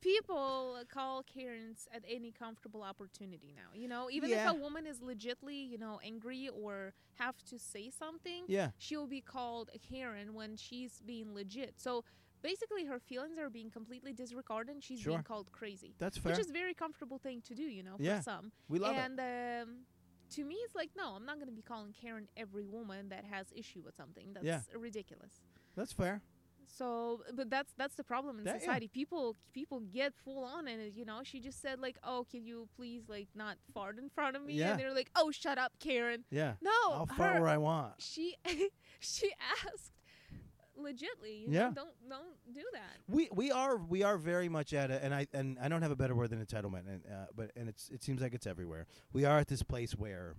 People call Karens at any comfortable opportunity now. You know, even Yeah. if a woman is legitly, you know, angry or have to say something, Yeah. she'll be called a Karen when she's being legit. So basically, her feelings are being completely disregarded and she's Sure. being called crazy. That's fair. Which is a very comfortable thing to do, you know, for some. we love it. and um, to me, it's like, no, I'm not going to be calling Karen every woman that has issue with something. That's Yeah. ridiculous. That's fair. So, but that's that's the problem in That- yeah. society. People people get full on in it. You know, she just said like, "Oh, can you please like not fart in front of me?" Yeah. And they're like, "Oh, shut up, Karen." Yeah. No, I'll fart her- where I want. she she asked legitly. You Yeah. know, don't don't do that. We we are we are very much at it, and I and I don't have a better word than entitlement, and uh, but and it's it seems like it's everywhere. We are at this place where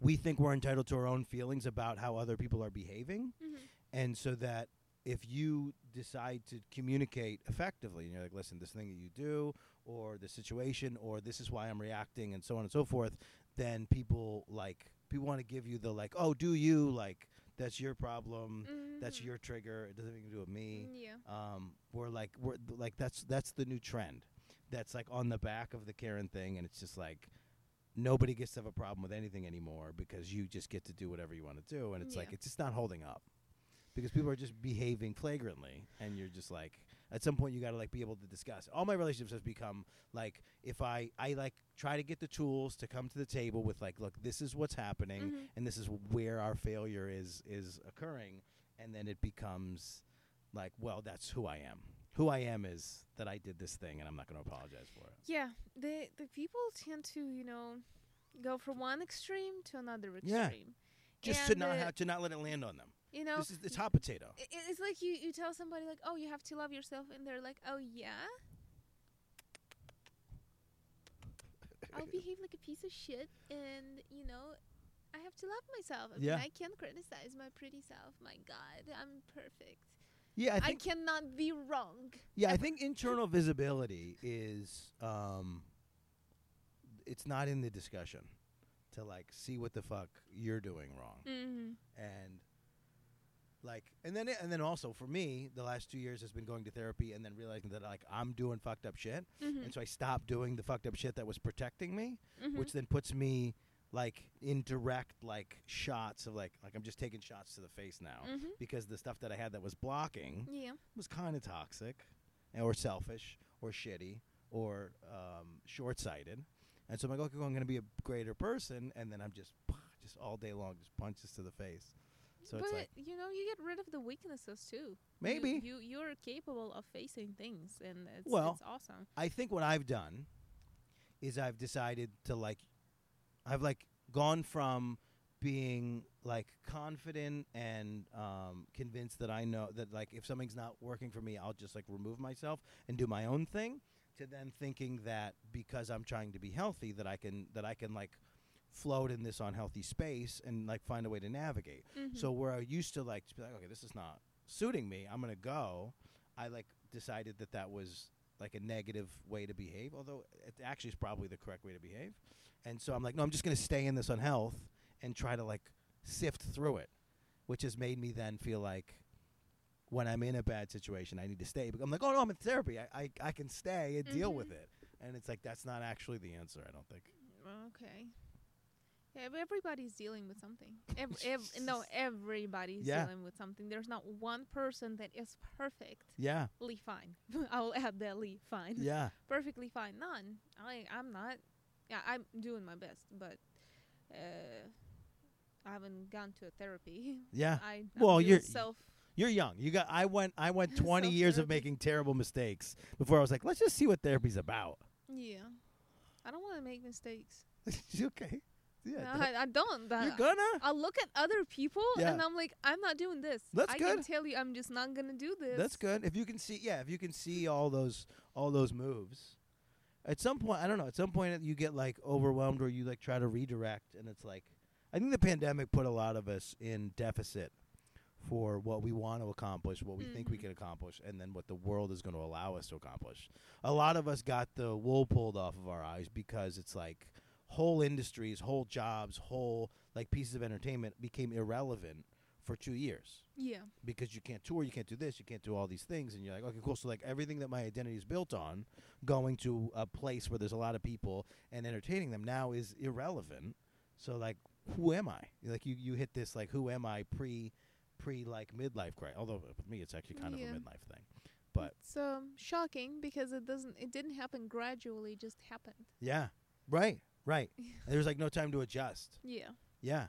we think we're entitled to our own feelings about how other people are behaving, Mm-hmm. and so that if you decide to communicate effectively, and you're like, listen, this thing that you do, or the situation, or this is why I'm reacting, and so on and so forth, then people like people want to give you the like, oh, do you like that's your problem, that's Mhm. your trigger, it doesn't have anything to do with me. Mm, Yeah. um, we're like we're like that's that's the new trend that's like on the back of the Karen thing, and it's just like nobody gets to have a problem with anything anymore because you just get to do whatever you want to do, and it's like it's just not holding up because people are just behaving flagrantly, and you're just like at some point you got to like be able to discuss. All my relationships has become like if I I like try to get the tools to come to the table with like look this is what's happening Mhm. and this is where our failure is is occurring, and then it becomes like, well, that's who I am. Who I am is that I did this thing, and I'm not going to apologize for it. Yeah, the the people tend to you know go from one extreme to another extreme. Yeah. Just to not uh, have to not let it land on them. You know, This is it's hot potato. It's like you, you tell somebody like, oh, you have to love yourself, and they're like, oh yeah. I'll behave like a piece of shit, and you know, I have to love myself. I Yeah. mean, I can't criticize my pretty self. My God, I'm perfect. Yeah, I I, cannot be wrong. yeah, I think internal visibility is. um It's not in the discussion to like see what the fuck you're doing wrong. Mm-hmm. and like and then and then also for me the last two years has been going to therapy and then realizing that like i'm doing fucked up shit Mm-hmm. and so i stopped doing the fucked up shit that was protecting me Mhm. which then puts me like in direct like shots of like like i'm just taking shots to the face now Mhm. because the stuff that i had that was blocking Yeah. was kind of toxic or selfish or shitty or um, short-sighted and so i'm like okay well, i'm going to be a greater person and then i'm just just all day long just punches to the face so but like you know, you get rid of the weaknesses too. Maybe. you, you you're capable of facing things, and it's Well, it's awesome. I think what I've done is I've decided to like I've like gone from being like confident and um, convinced that I know that like if something's not working for me, I'll just like remove myself and do my own thing. To then thinking that because I'm trying to be healthy, that I can that I can like float in this unhealthy space and like find a way to navigate. Mhm. So where I used to like to be like, okay, this is not suiting me. I'm gonna go. I like decided that that was like a negative way to behave, although it actually is probably the correct way to behave. And so I'm like, no, I'm just gonna stay in this unhealth and try to like sift through it, which has made me then feel like when I'm in a bad situation, I need to stay. But I'm like, oh no, I'm in therapy. I I, I can stay and deal Mhm. with it. And it's like that's not actually the answer. I don't think. Okay. Yeah, everybody's dealing with something. Ev- ev- no, everybody's Yeah. dealing with something. There's not one person that is perfectly Yeah. fine. I'll add that Lee fine. Yeah. Perfectly fine. None. I I'm not. Yeah, I'm doing my best, but uh, I haven't gone to a therapy. Yeah. I I'm Well, you're- self. You're young. You got. I went. I went 20 years of making terrible mistakes before I was like, let's just see what therapy's about. Yeah. I don't want to make mistakes. okay. Yeah. No, I, I don't. you're I- gonna. I look at other people Yeah. and I'm like, I'm not doing this. That's I can good. tell you, I'm just not gonna do this. That's good. If you can see, yeah, if you can see all those all those moves, at some point, I don't know. At some point, you get like overwhelmed, or you like try to redirect, and it's like, I think the pandemic put a lot of us in deficit for what we want to accomplish, what we think we Mhm. can accomplish, and then what the world is going to allow us to accomplish. A lot of us got the wool pulled off of our eyes because it's like whole industries, whole jobs, whole like pieces of entertainment became irrelevant for two years Yeah. because you can't tour, you can't do this, you can't do all these things, and you're like, okay, cool. So like everything that my identity is built on, going to a place where there's a lot of people and entertaining them now is irrelevant. So like, who am I? Like you, you hit this like, who am I pre, pre like midlife crisis? Although with me, it's actually kind Yeah. of a midlife thing. But It's um shocking because it doesn't. It didn't happen gradually. It just happened. yeah, right, right. There's like no time to adjust. Yeah. Yeah.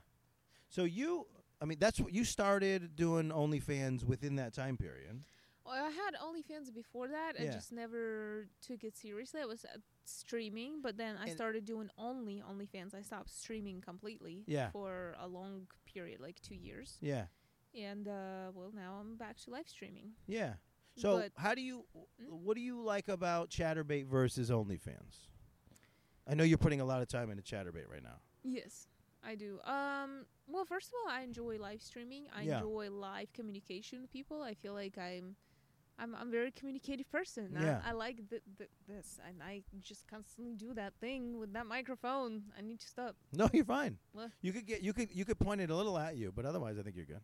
So you I mean, that's what you started doing OnlyFans within that time period. Well, I had OnlyFans before that. I just never took it seriously. I was uh, streaming, but then I And- started doing only OnlyFans. I stopped streaming completely Yeah. for a long period, like two years. Yeah. And uh, well, now I'm back to live streaming. Yeah. So, But- how do you? Mm? What do you like about Chaturbate versus OnlyFans? I know you're putting a lot of time into Chaturbate right now. Yes, I do. Um, well, first of all, I enjoy live streaming. I Yeah. enjoy live communication with people. I feel like I'm, I'm, I'm a very communicative person. Yeah. I, I like th- th- this, and I just constantly do that thing with that microphone. I need to stop. No, you're fine. What? You could get you could you could point it a little at you, but otherwise, I think you're good.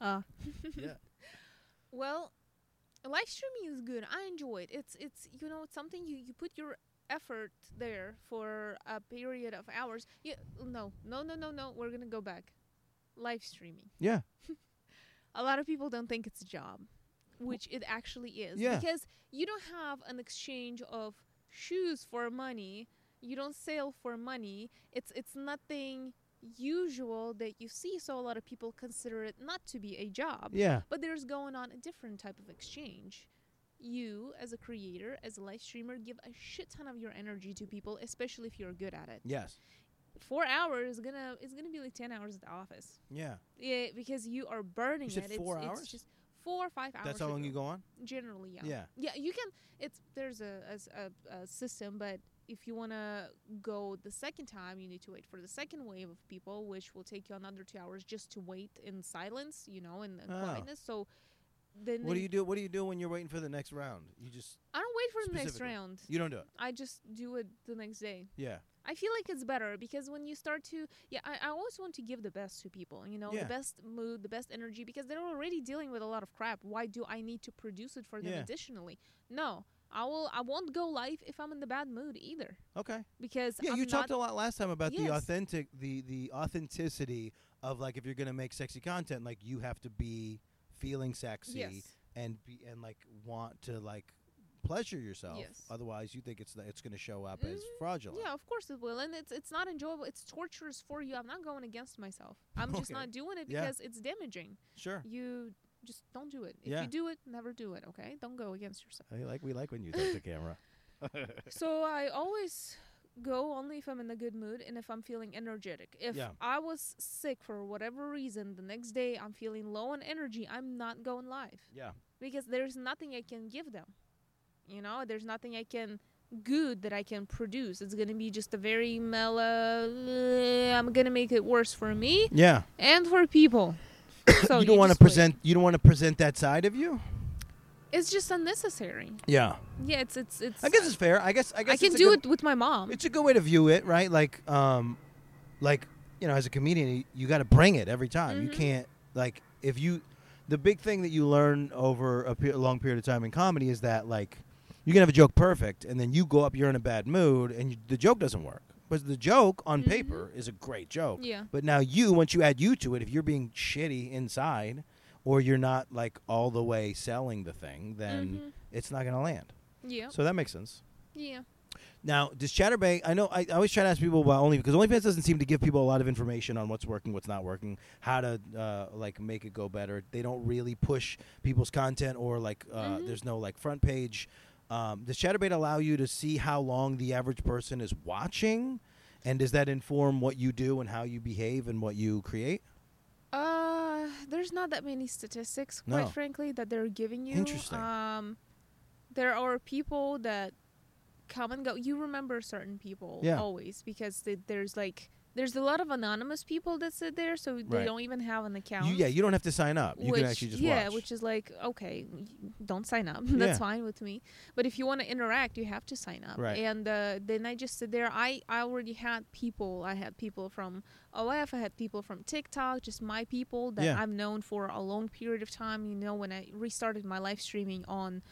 Uh, yeah. well, live streaming is good. I enjoy it. It's it's you know it's something you you put your effort there for a period of hours. You, no, no, no, no, no. We're gonna go back. Live streaming. Yeah. a lot of people don't think it's a job, which it actually is. Yeah. Because you don't have an exchange of shoes for money. You don't sell for money. It's it's nothing usual that you see, so a lot of people consider it not to be a job. Yeah. But there's going on a different type of exchange. You, as a creator, as a live streamer, give a shit ton of your energy to people, especially if you're good at it. Yes. Four hours is gonna is gonna be like ten hours at the office. Yeah. Yeah, because you are burning You it. four it's, hours? It's just four or five hours. That's how long go. you go on. Generally, yeah. Yeah. Yeah, you can. It's there's a a, a system, but if you wanna go the second time, you need to wait for the second wave of people, which will take you another two hours just to wait in silence, you know, in, in Oh. quietness. So then What do you do? What do you do when you're waiting for the next round? You just I don't wait for the next round. you don't do it. I just do it the next day. Yeah. I feel like it's better because when you start to, yeah, I, I always want to give the best to people, you know, Yeah. the best mood, the best energy, because they're already dealing with a lot of crap. Why do I need to produce it for them Yeah. additionally? No, I will. I won't go live if I'm in the bad mood either, Okay. because Yeah, I'm you not, talked a lot last time about the authentic, the the authenticity of like if you're gonna make sexy content, like you have to be feeling sexy Yes. and be and like want to like pleasure yourself. Yes. Otherwise, you think it's it's gonna show up as Mhm. fraudulent. Yeah, of course it will, and it's it's not enjoyable. It's torturous for you. I'm not going against myself. I'm just not doing it Yeah. because it's damaging. Sure. You just don't do it. If Yeah. you do it, never do it. Okay, don't go against yourself. I like we like when you touch the camera. so I always go only if I'm in a good mood and if I'm feeling energetic. If Yeah. I was sick for whatever reason, the next day I'm feeling low on energy, I'm not going live Yeah. because there's nothing I can give them. You know, there's nothing I can good that I can produce. It's gonna be just a very mellow. "Uh, I'm gonna make it worse for me Yeah. and for people. so you don't want to present. You don't want to present that side of you. It's just unnecessary. Yeah. Yeah, it's it's it's. I guess it's fair. I guess. I guess I can do good- it with my mom. It's a good way to view it, right? Like, um, like you know, as a comedian, you, you got to bring it every time. You Mhm. can't like if you. The big thing that you learn over a pe- long period of time in comedy is that like you can have a joke perfect, and then you go up, you're in a bad mood, and you, the joke doesn't work. But the joke on Mhm. paper is a great joke. Yeah. But now you, once you add you to it, if you're being shitty inside, or you're not like all the way selling the thing, then Mhm. it's not going to land. Yeah. So that makes sense. Yeah. Now, does Chaturbate? I know I, I always try to ask people about only because OnlyFans doesn't seem to give people a lot of information on what's working, what's not working, how to uh, like make it go better. They don't really push people's content or like uh, Mhm. there's no like front page. Um, does Chaturbate allow you to see how long the average person is watching, and does that inform what you do and how you behave and what you create? Uh, there's not that many statistics, No. quite frankly, that they're giving you. Interesting. Um, there are people that come and go. You remember certain people Yeah. always because they, there's like there's a lot of anonymous people that sit there, so they Right. don't even have an account. You, yeah, you don't have to sign up. You which, can actually just watch. yeah, watch. which is like okay, don't sign up. Yeah. That's fine with me. But if you want to interact, you have to sign up. Right. And uh, then I just sit there. I I already had people. I had people from OF. I had people from TikTok. Just my people that Yeah. I've known for a long period of time. You know, when I restarted my live streaming on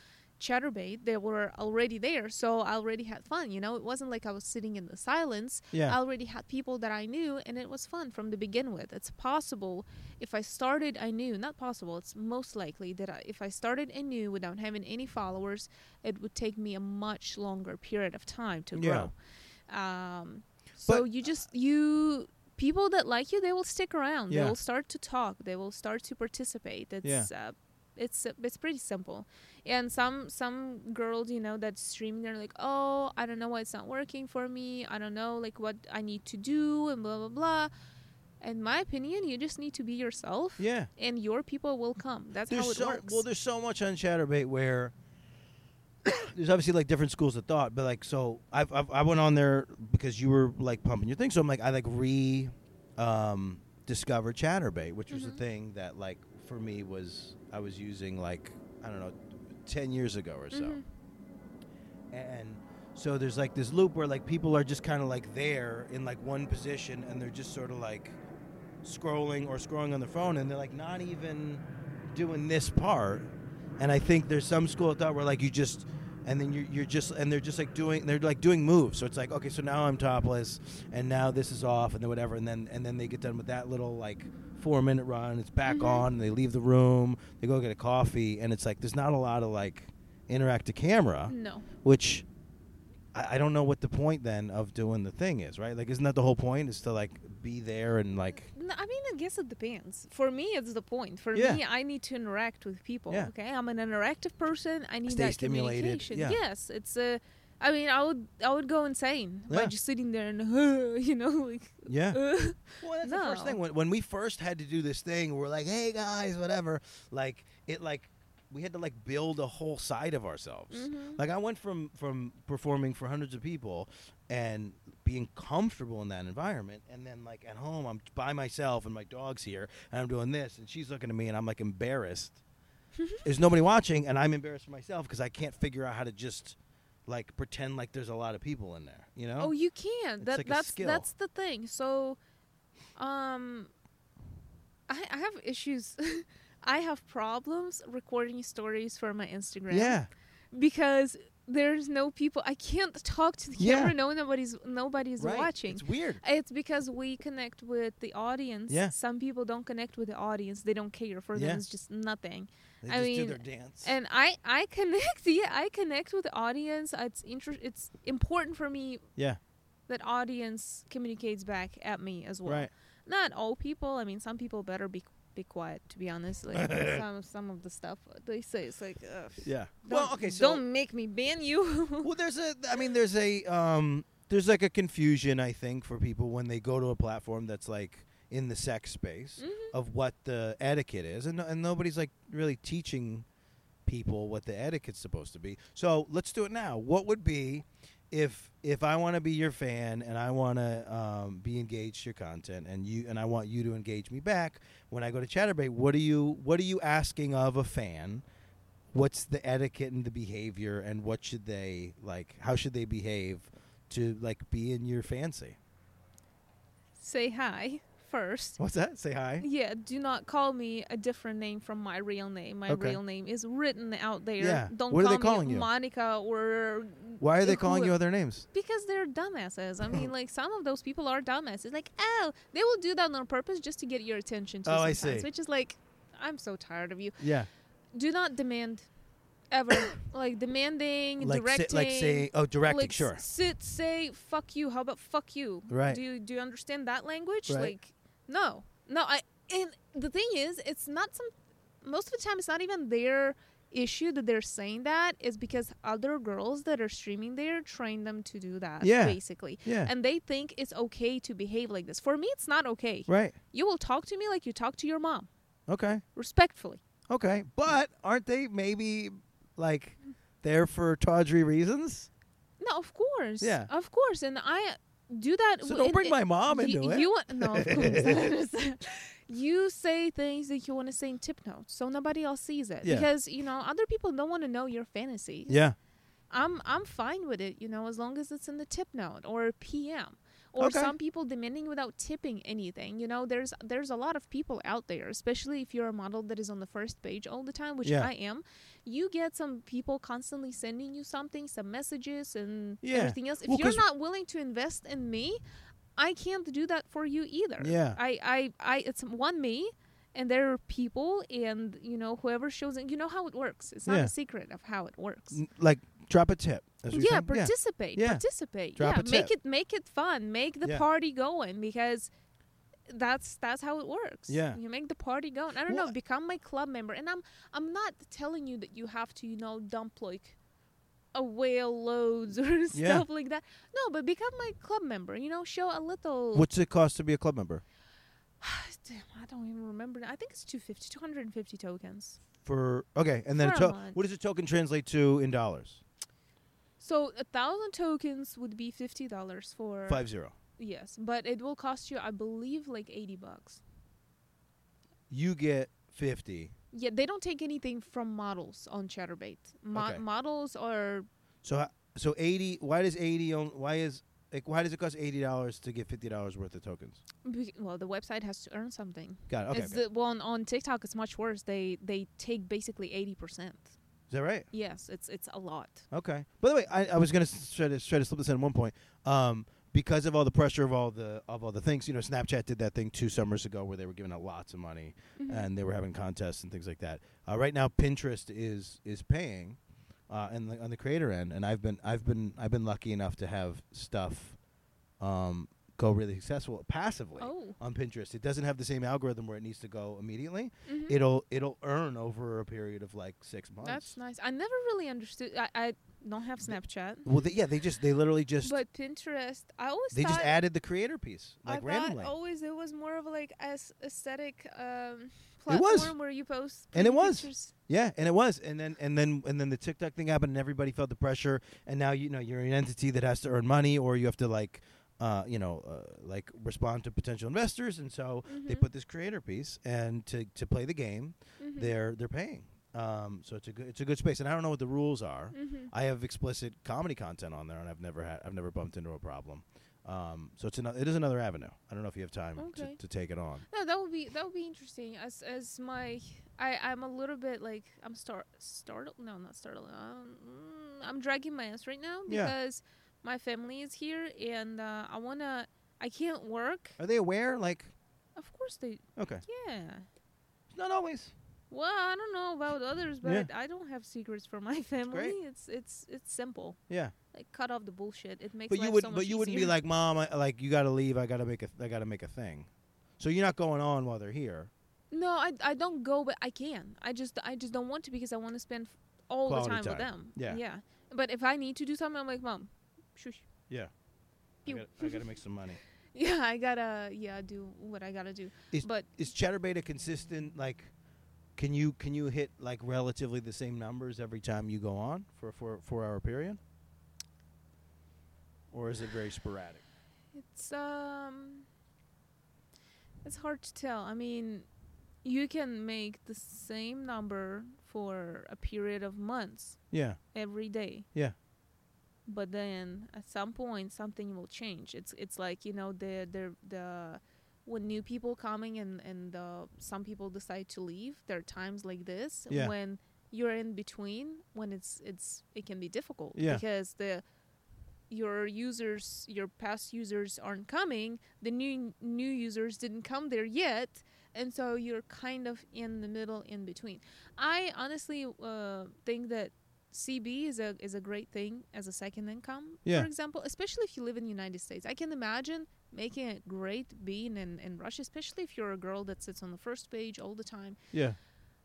Chaturbate, they were already there, so I already had fun. You know, it wasn't like I was sitting in the silence. yeah. I already had people that I knew, and it was fun from the begin with. It's possible if I started anew, not possible, it's most likely that I, if I started anew without having any followers, it would take me a much longer period of time to Yeah. grow. Um, So But- you just you people that like you, they will stick around. Yeah. They will start to talk. They will start to participate. It's uh, it's uh, it's pretty simple. And some some girls, you know, that stream, they're like, oh, I don't know why it's not working for me. I don't know like what I need to do and blah blah blah. In my opinion, you just need to be yourself, Yeah. and your people will come. That's There's how it so works. well. There's so much on Chaturbate where there's obviously like different schools of thought, but like so I've, I've I went on there because you were like pumping your thing, so I'm like I like re um, discovered Chaturbate, which was Mhm. a thing that like for me was I was using like I don't know ten years ago or so, Mhm. and so there's like this loop where like people are just kind of like there in like one position and they're just sort of like scrolling or scrolling on their phone and they're like not even doing this part. And i think there's some school of thought where like you just and then you're, you're just and they're just like doing they're like doing moves. So it's like okay so now i'm topless and now this is off and then whatever and then and then they get done with that little like four minute run it's back Mhm. on and they leave the room they go get a coffee and it's like there's not a lot of like interactive camera No. which I, I don't know what the point then of doing the thing is, right? Like, isn't that the whole point? Is to like be there and like, No, I mean, I guess it depends. For me, it's the point. For Yeah. me, I need to interact with people. Yeah. Okay, I'm an interactive person. I need Stay that stimulated, communication. yeah. Yes, it's a. I mean, I would I would go insane by just sitting there and you know like. yeah. uh, Well, that's the first thing. When, when we first had to do this thing, we're like, hey guys, whatever. Like it, like we had to like build a whole side of ourselves. mhm. Like I went from from performing for hundreds of people and being comfortable in that environment, and then like at home, I'm by myself and my dog's here, and I'm doing this, and she's looking at me, and I'm like embarrassed. There's nobody watching, and I'm embarrassed for myself because I can't figure out how to just like pretend like there's a lot of people in there. You know? Oh, you can. It's That like that's that's the thing. So, um, I I have issues. I have problems recording stories for my Instagram. yeah. because there's no people. I can't talk to the Yeah. camera. No, nobody's nobody's Right. watching. It's weird. It's because we connect with the audience. Yeah. Some people don't connect with the audience. They don't care. For Yeah. them, it's just nothing. They I just do mean, their dance. And I, I connect. Yeah, I connect with the audience. It's inter- It's important for me yeah. that audience communicates back at me as well. Right. Not all people. I mean, some people better be be quiet. To be honest, like some some of the stuff they say, it's like, ugh, Yeah. Well, okay. So don't make me ban you. well, there's a. I mean, there's a. Um, there's like a confusion, I think, for people when they go to a platform that's like in the sex space Mhm. of what the etiquette is, and and nobody's like really teaching people what the etiquette's supposed to be. So let's do it now. What would be if if I want to be your fan and I want to um, be engaged to your content and you and I want you to engage me back when I go to Chaturbate? What are you What are you asking of a fan? What's the etiquette and the behavior, and what should they like? How should they behave to like be in your fancy? Say hi first. What's that? Say hi. Yeah, do not call me a different name from my real name. My Okay. real name is written out there. Yeah. Don't What are call they calling me you? Monica or Why are they calling you other names? because they're dumbasses. I mean, like some of those people are dumbasses. Like, oh, they will do that on purpose just to get your attention. Too Oh, I see. Which is like, I'm so tired of you. Yeah, Do not demand, ever. like demanding, like directing. like say oh directing like, sure Sit, say, fuck you. How about fuck you? Right. Do you do you understand that language? Right. Like, no, no. I and the thing is, it's not some. Most of the time, it's not even their issue that they're saying that. Is because other girls that are streaming there train them to do that. Yeah. Basically. yeah And they think it's okay to behave like this. For me, it's not okay. right You will talk to me like you talk to your mom, okay respectfully. okay but aren't they maybe like there for tawdry reasons No, of course. Yeah. Of course. And I do that. so don't bring in- my mom you, into it You want, no, of course. you say things that you want to say in tip notes, so nobody else sees it. Yeah. Because you know other people don't want to know your fantasies. yeah I'm I'm fine with it. You know, as long as it's in the tip note or PM. Or Okay. some people demanding without tipping anything. You know, there's there's a lot of people out there, especially if you're a model that is on the first page all the time, which Yeah. I am. You get some people constantly sending you something, some messages and Yeah. everything else. If Well, you're not willing to invest in me, I can't do that for you either. Yeah. I, I, I it's one me and there are people and you know whoever shows it you know how it works. It's not Yeah. a secret of how it works. N- like drop a tip. Yeah, participate. Yeah. Participate. Drop yeah, make it make it fun. Make the Yeah. party going because that's that's how it works. Yeah. You make the party going. I don't Well, know, become my club member. And I'm I'm not telling you that you have to, you know, dump like a whale loads or Yeah. stuff like that. No, but become my club member. You know, show a little What's it cost to be a club member? Damn, I don't even remember. I think it's 250, 250 tokens. For okay, and then For a a to- what does a token translate to in dollars? So a thousand tokens would be fifty dollars for Five zero. yes, but it will cost you, I believe, like eighty bucks. You get fifty. Yeah, they don't take anything from models on Chaturbate. Mo- Okay. Models are So so eighty. Why does eighty? On, why is like why does it cost eighty dollars to get fifty dollars worth of tokens? be- well, the website has to earn something. Got it. Okay. it's okay. the well on, on TikTok. It's much worse. They they take basically eighty percent. Is that right? Yes, it's it's a lot. Okay. By the way, I, I was gonna s- try to try to slip this in at one point. Um, because of all the pressure of all the of all the things, you know, Snapchat did that thing two summers ago where they were giving out lots of money Mhm. and they were having contests and things like that. Uh, right now, Pinterest is is paying, uh, and the, on the creator end, and I've been I've been I've been lucky enough to have stuff, um, go really successful passively oh, on Pinterest. It doesn't have the same algorithm where it needs to go immediately. mhm. It'll it'll earn over a period of like six months. that's nice. I never really understood. I, I don't have Snapchat, well, they, yeah, they just they literally just but Pinterest. I always they just added the creator piece like I randomly. always it was more of like as aesthetic um, It was. where you post And it was. pictures. Yeah, and it was, and then and then and then the TikTok thing happened, and everybody felt the pressure, and now you know you're an entity that has to earn money, or you have to like, uh, you know, uh, like respond to potential investors, and so they Mhm. put this creator piece, and to to play the game, Mhm. they're they're paying. Um, so it's a good it's a good space, and I don't know what the rules are. Mhm. I have explicit comedy content on there, and I've never had I've never bumped into a problem. Um, so it's another it is another avenue. I don't know if you have time Okay. to, to take it on. No, that would be that would be interesting. As as my I I'm a little bit like I'm start startled. No, not startled. Um, mm, I'm dragging my ass right now Yeah. My family is here and uh, I wanna. I can't work. Are they aware? Like, Of course they. okay, Yeah. not always. Well, I don't know about others, but Yeah. I don't have secrets for my family. It's it's it's simple. Yeah. Like cut off the bullshit. It makes But you would. So but you wouldn't be like, mom, I, like you got to leave. I got to make a, I got to make a thing. So you're not going on while they're here. No, I, I don't go, but I can. I just I just don't want to because I want to spend all Quality the time, with them. Yeah. Yeah. But if I need to do something, I'm like, mom, shush. Yeah. I Pew. got, I got to make some money. Yeah, I gotta yeah do what I gotta do. Is- but Is Chaturbate a consistent? Like, can you can you hit like relatively the same numbers every time you go on for a four four hour period? Or is it very sporadic? it's um it's hard to tell. I mean, you can make the same number for a period of months Yeah. every day. Yeah. But then at some point something will change. It's it's like, you know, the the the when new people coming and and uh, some people decide to leave, there are times like this Yeah. when you're in between when it's it's it can be difficult Yeah. because the your users your past users aren't coming the new new users didn't come there yet and so you're kind of in the middle in between i honestly uh, think that cb is a is a great thing as a second income Yeah. for example especially if you live in the united states i can imagine making a great being in, in russia especially if you're a girl that sits on the first page all the time Yeah.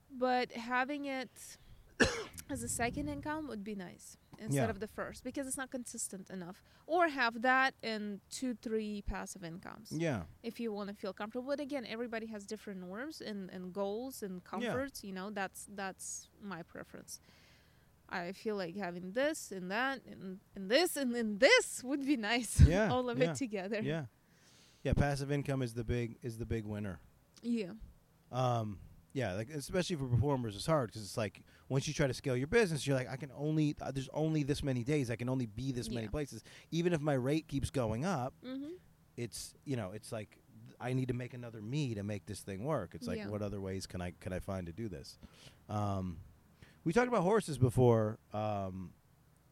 but having it as a second income would be nice instead Yeah. of the first because it's not consistent enough or have that and two three passive incomes Yeah. if you want to feel comfortable but again everybody has different norms and, and goals and comforts yeah. you know that's that's my preference i feel like having this and that and, and this and then this would be nice Yeah, all of yeah, it together Yeah. Yeah. Passive income is the big is the big winner. yeah Um, yeah, like especially for performers, it's hard because it's like once you try to scale your business, you're like, I can only uh, there's only this many days, I can only be this many places. Even if my rate keeps going up, mm-hmm. it's you know, it's like I need to make another me to make this thing work. It's like, Yeah. what other ways can I can I find to do this? Um, we talked about horses before, um,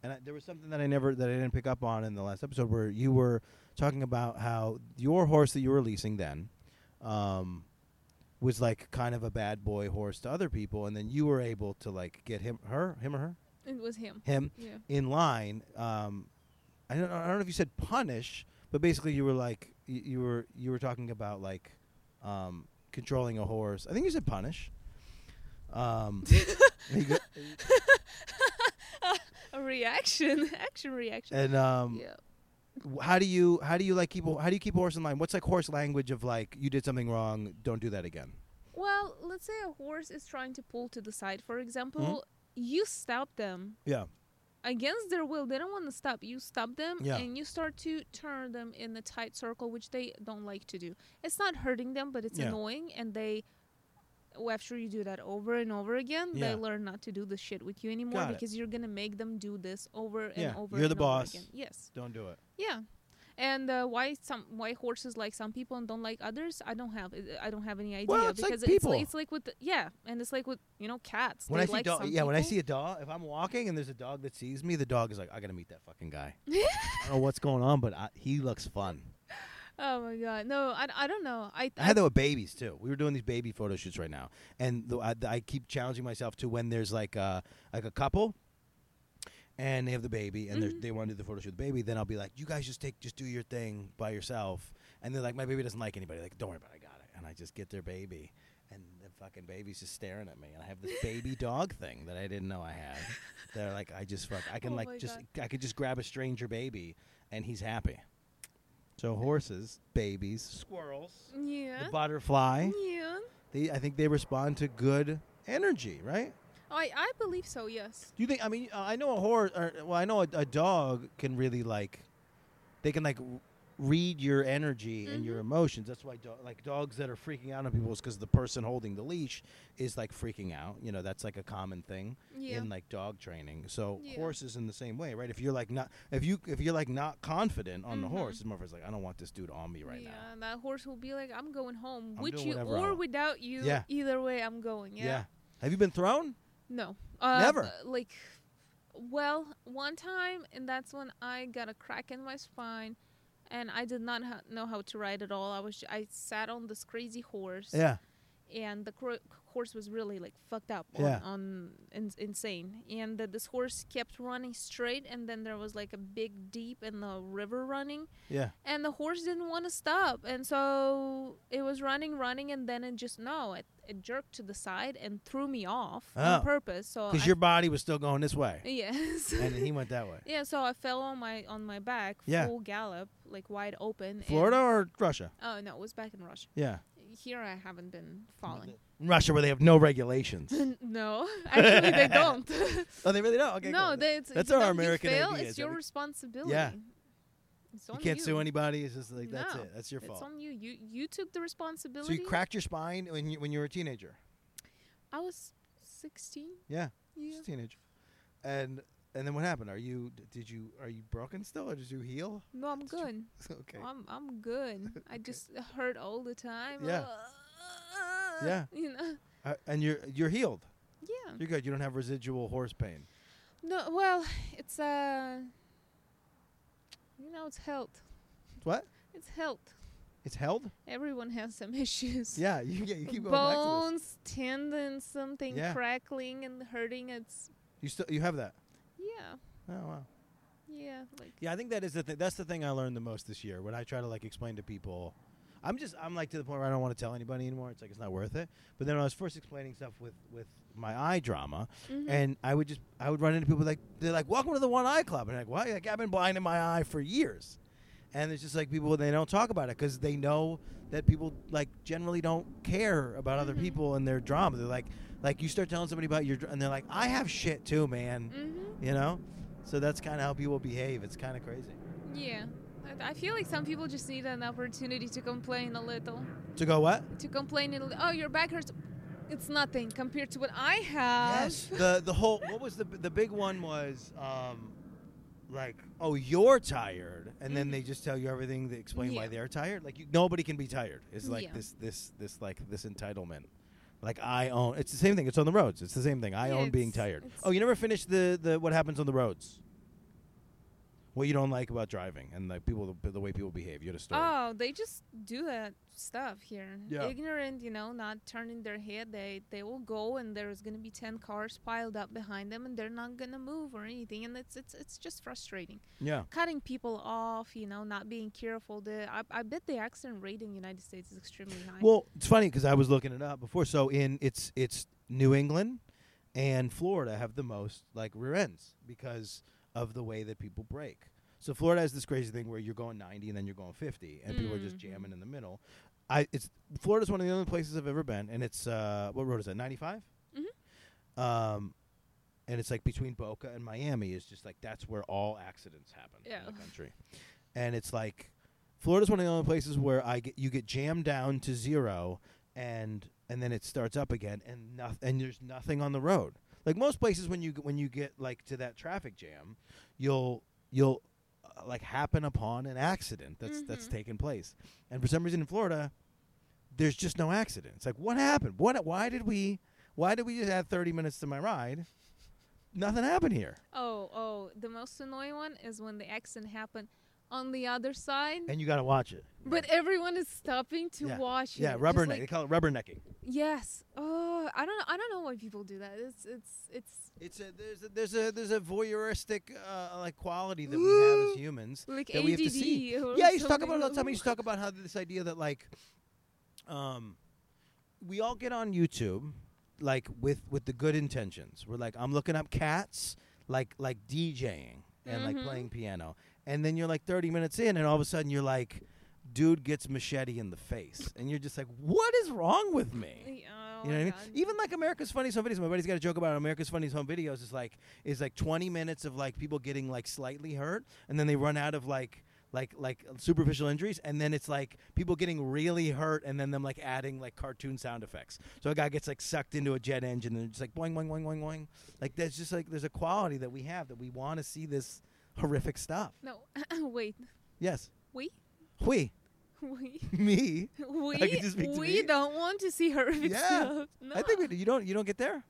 and I, there was something that I never that I didn't pick up on in the last episode where you were talking about how your horse that you were leasing then. Um, was like kind of a bad boy horse to other people, and then you were able to like get him, her, him or her, It was him. him Yeah. in line. Um, I don't, I don't know if you said punish, but basically you were like you, you were you were talking about like um, controlling a horse. I think you said punish. Um, go- A reaction, action reaction. and um, yeah. how do you how do you like keep how do you keep a horse in line? What's like horse language of like you did something wrong, don't do that again. Well, let's say a horse is trying to pull to the side, for example. Mm-hmm. You stop them Yeah, against their will. They don't want to stop. You stop them Yeah. and you start to turn them in a tight circle, which they don't like to do. It's not hurting them, but it's Yeah. annoying. And they, after you do that over and over again, Yeah. they learn not to do the shit with you anymore Got it. because you're going to make them do this over Yeah. and over again. You're the boss. again. Yes. don't do it. Yeah. And uh, why some why horses like some people and don't like others? I don't have I don't have any idea Well, it's like because people. it's like, it's like with the, yeah, and it's like with you know cats. When they I see like dog, yeah, when I see a dog, if I'm walking and there's a dog that sees me, the dog is like, I gotta meet that fucking guy. I don't know what's going on, but I, he looks fun. Oh my god, no, I, I don't know. I I had that with babies too. We were doing these baby photo shoots right now, and the, I, I keep challenging myself to when there's like a like a couple, and they have the baby, and Mhm. they want to do the photo shoot with the baby. Then I'll be like, you guys just take just do your thing by yourself, and they're like, my baby doesn't like anybody. Like, don't worry about it, I got it. And I just get their baby, and the fucking baby's just staring at me, and I have this baby dog thing that I didn't know I had. They're like, I just fuck, I can Oh like just God. I could just grab a stranger baby, and he's happy. So horses, babies, squirrels yeah the butterfly. yeah. They, I think they respond to good energy, right? I I believe so. Yes. Do you think? I mean, uh, I know a horse. Or, well, I know a, a dog can really like. They can like r- read your energy and your Mhm. emotions. That's why, do- like dogs that are freaking out on people is because the person holding the leash is like freaking out. You know, that's like a common thing Yeah. in like dog training. So Yeah. horses in the same way, right? If you're like not, if you if you're like not confident on the Mhm. horse, the motherfucker's like, I don't want this dude on me right yeah, now. and that horse will be like, "I'm going home I'm with you or without you. Yeah. Either way, I'm going." Yeah. Have you been thrown? No. Uh, Never? uh, Like, well, one time, and that's when I got a crack in my spine, and I did not ha- know how to ride at all. I was I sat on this crazy horse. Yeah. and the cro- horse was really like fucked up Yeah. on, on in- insane and that this horse kept running straight and then there was like a big deep in the river running Yeah. and the horse didn't want to stop and so it was running running and then it just no it, it jerked to the side and threw me off Oh. on purpose so Because your body was still going this way, yes and he went that way. yeah so i fell on my on my back Yeah. full gallop like wide open Florida and, or Russia? oh no it was back in russia Yeah. here i haven't been falling In Russia, where they have no regulations. no actually they don't oh, they really don't. Okay. no, cool. they, it's, That's our American fail, idea, It's your responsibility. Yeah. It's you can't sue anybody. It's just like that's No, it. That's your fault. It's on you. You you took the responsibility. So you cracked your spine when you when you were a teenager. I was sixteen. Yeah, Yeah. teenager. And and then what happened? Are you did you are you broken still or did you heal? No, I'm Did you- good. okay. I'm I'm good. I just hurt all the time. Yeah. Yeah. You know. Uh, and you're you're healed. Yeah. You're good. You don't have residual horse pain. No. Well, it's uh. You know, it's health. What? It's health. It's held? Everyone has some issues. Yeah, you, yeah, you keep going back to Bones, tendons, something Yeah. crackling and hurting. It's. You still you have that. yeah, Oh wow. yeah. Like Yeah, I think that is the thing. That's the thing I learned the most this year when I try to like explain to people. I'm just I'm like to the point where I don't want to tell anybody anymore. It's like it's not worth it. But then I was first explaining stuff with with my eye drama, mhm. and I would just I would run into people like they're like, "Welcome to the One Eye Club," and I'm like, "What?" Like I've been blind in my eye for years, and it's just like people they don't talk about it because they know that people like generally don't care about other Mhm. people and their drama. They're like, like you start telling somebody about your, and they're like, "I have shit too, man," Mhm. you know. So that's kind of how people behave. It's kind of crazy. Yeah. I- feel like some people just need an opportunity to complain a little. To go what? To complain, a little, oh, your back hurts. It's nothing compared to what I have. Yes. the the whole what was the the big one was um like oh you're tired and then Mhm. they just tell you everything they explain why they're tired like you, nobody can be tired it's like Yeah. this this this like this entitlement like I own it's the same thing it's on the roads it's the same thing I Yeah, own being tired oh you never finished the the what happens on the roads What you don't like about driving and like people the, the way people behave. You had a story. Oh, they just do that stuff here. Yeah. Ignorant, you know, not turning their head. They they will go and there's gonna be ten cars piled up behind them and they're not gonna move or anything. And it's it's it's just frustrating. yeah. Cutting people off, you know, not being careful. The I, I bet the accident rate in the United States is extremely high. Well, it's funny because I was looking it up before. So in it's it's New England and Florida have the most like rear ends because of the way that people brake. So Florida has this crazy thing where you're going 90 and then you're going 50, and people are just Mhm. jamming in the middle. I it's Florida's one of the only places I've ever been, and it's uh what road is that? 95. Mhm. Um, and it's like between Boca and Miami is just like that's where all accidents happen in the country, and it's like Florida's one of the only places where I get you get jammed down to zero, and and then it starts up again, and nothing, and there's nothing on the road. Like most places, when you when you get like to that traffic jam, you'll you'll uh, like happen upon an accident that's that's Mhm. taken place, and for some reason in Florida, there's just no accident. It's like what happened? What? Why did we? Why did we just add 30 minutes to my ride? Nothing happened here. oh oh, the most annoying one is when the accident happened on the other side. And you got to watch it. But everyone is stopping to Yeah. watch it. yeah, just rubberneck. like- they call it rubbernecking. Yes. Oh, I don't. I don't know why people do that. It's. It's. It's It's a there's a there's a there's a voyeuristic uh, like quality that we have as humans. like That ADD. we have to see. Yeah, you talk about it all the time. You talk about how this idea that like, um, we all get on YouTube like with with the good intentions. We're like, I'm looking up cats, like like DJing and like Mhm. playing piano, and then you're like 30 minutes in, and all of a sudden you're like, dude gets machete in the face, and you're just like, what is wrong with me? Oh You know what I mean? God. Even like America's Funniest Home Videos. My buddy's got a joke about America's Funniest Home Videos. Is like is like 20 minutes of like people getting like slightly hurt, and then they run out of like like like superficial injuries, and then it's like people getting really hurt, and then them like adding like cartoon sound effects. So a guy gets like sucked into a jet engine, and it's like boing boing boing boing boing. Like there's just like there's a quality that we have that we want to see this horrific stuff. No. Wait. Yes, We. we We. me. We. can just speak to we don't want to see horrific Yeah. stuff. No. I think we, do. you don't you don't get there.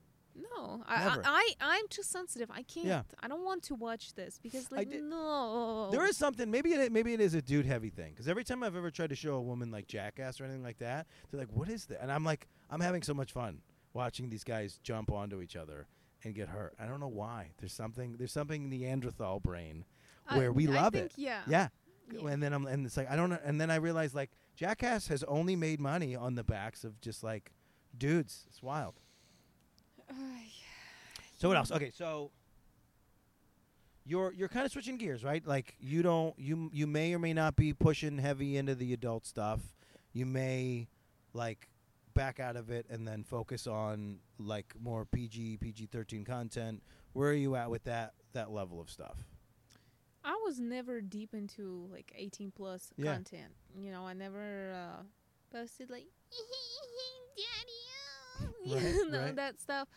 No, I. I, I, I'm too sensitive. I can't. Yeah. I don't want to watch this because, like, no. There is something. Maybe it maybe it is a dude heavy thing. Because every time I've ever tried to show a woman like Jackass or anything like that, they're like, "What is that?" And I'm like, I'm having so much fun watching these guys jump onto each other and get hurt. I don't know why. There's something. There's something Neanderthal brain I- where we love think, it. Yeah. Yeah. Yeah. And then I'm and it's like I don't know. And then I realized like Jackass has only made money on the backs of just like dudes. It's wild. Oh, Ay, So what else? Okay, so you're you're kind of switching gears, right? Like you don't you you may or may not be pushing heavy into the adult stuff. You may like back out of it and then focus on like more PG PG thirteen content. Where are you at with that that level of stuff? I was never deep into like 18 plus Yeah. content. You know, I never uh, posted like, daddy, oh," Right, you know, right. that stuff.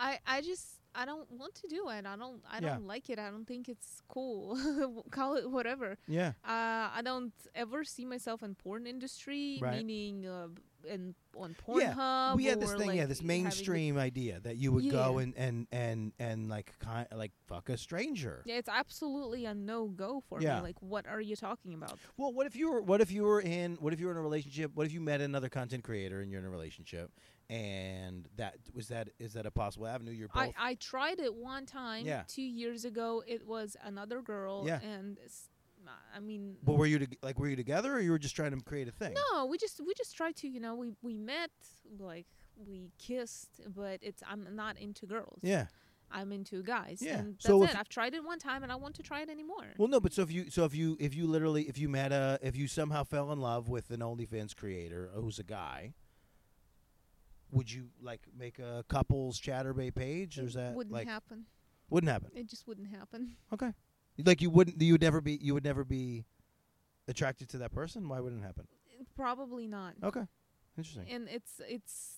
I, I just I don't want to do it. I don't I Yeah. don't like it. I don't think it's cool. Call it whatever. Yeah. Uh, I don't ever see myself in porn industry, Right. meaning uh, in on Pornhub. Yeah, we had this or, thing, yeah, this mainstream idea that you would go and and and and like kind like fuck a stranger. Yeah, it's absolutely a no go for Yeah. me. Like, what are you talking about? Well, what if you were what if you were in what if you were in a relationship? What if you met another content creator and you're in a relationship and that was that is that a possible avenue? You're both I, I tried it one time Yeah. two years ago. It was another girl, Yeah. and I mean, But were you to, like were you together or you were just trying to create a thing? no, we just we just tried to, you know, we we met, like we kissed, but it's I'm not into girls. Yeah. I'm into guys. Yeah. And that's So it. I've tried it one time, and I want to try it anymore. Well, no, but so if you so if you if you literally if you met a if you somehow fell in love with an OnlyFans creator who's a guy, would you like make a couples Chaturbate page or is that wouldn't like happen. wouldn't happen? It just wouldn't happen. Okay. Like you wouldn't you would never be you would never be attracted to that person? Why wouldn't it happen? Probably not. Okay. Interesting. and it's it's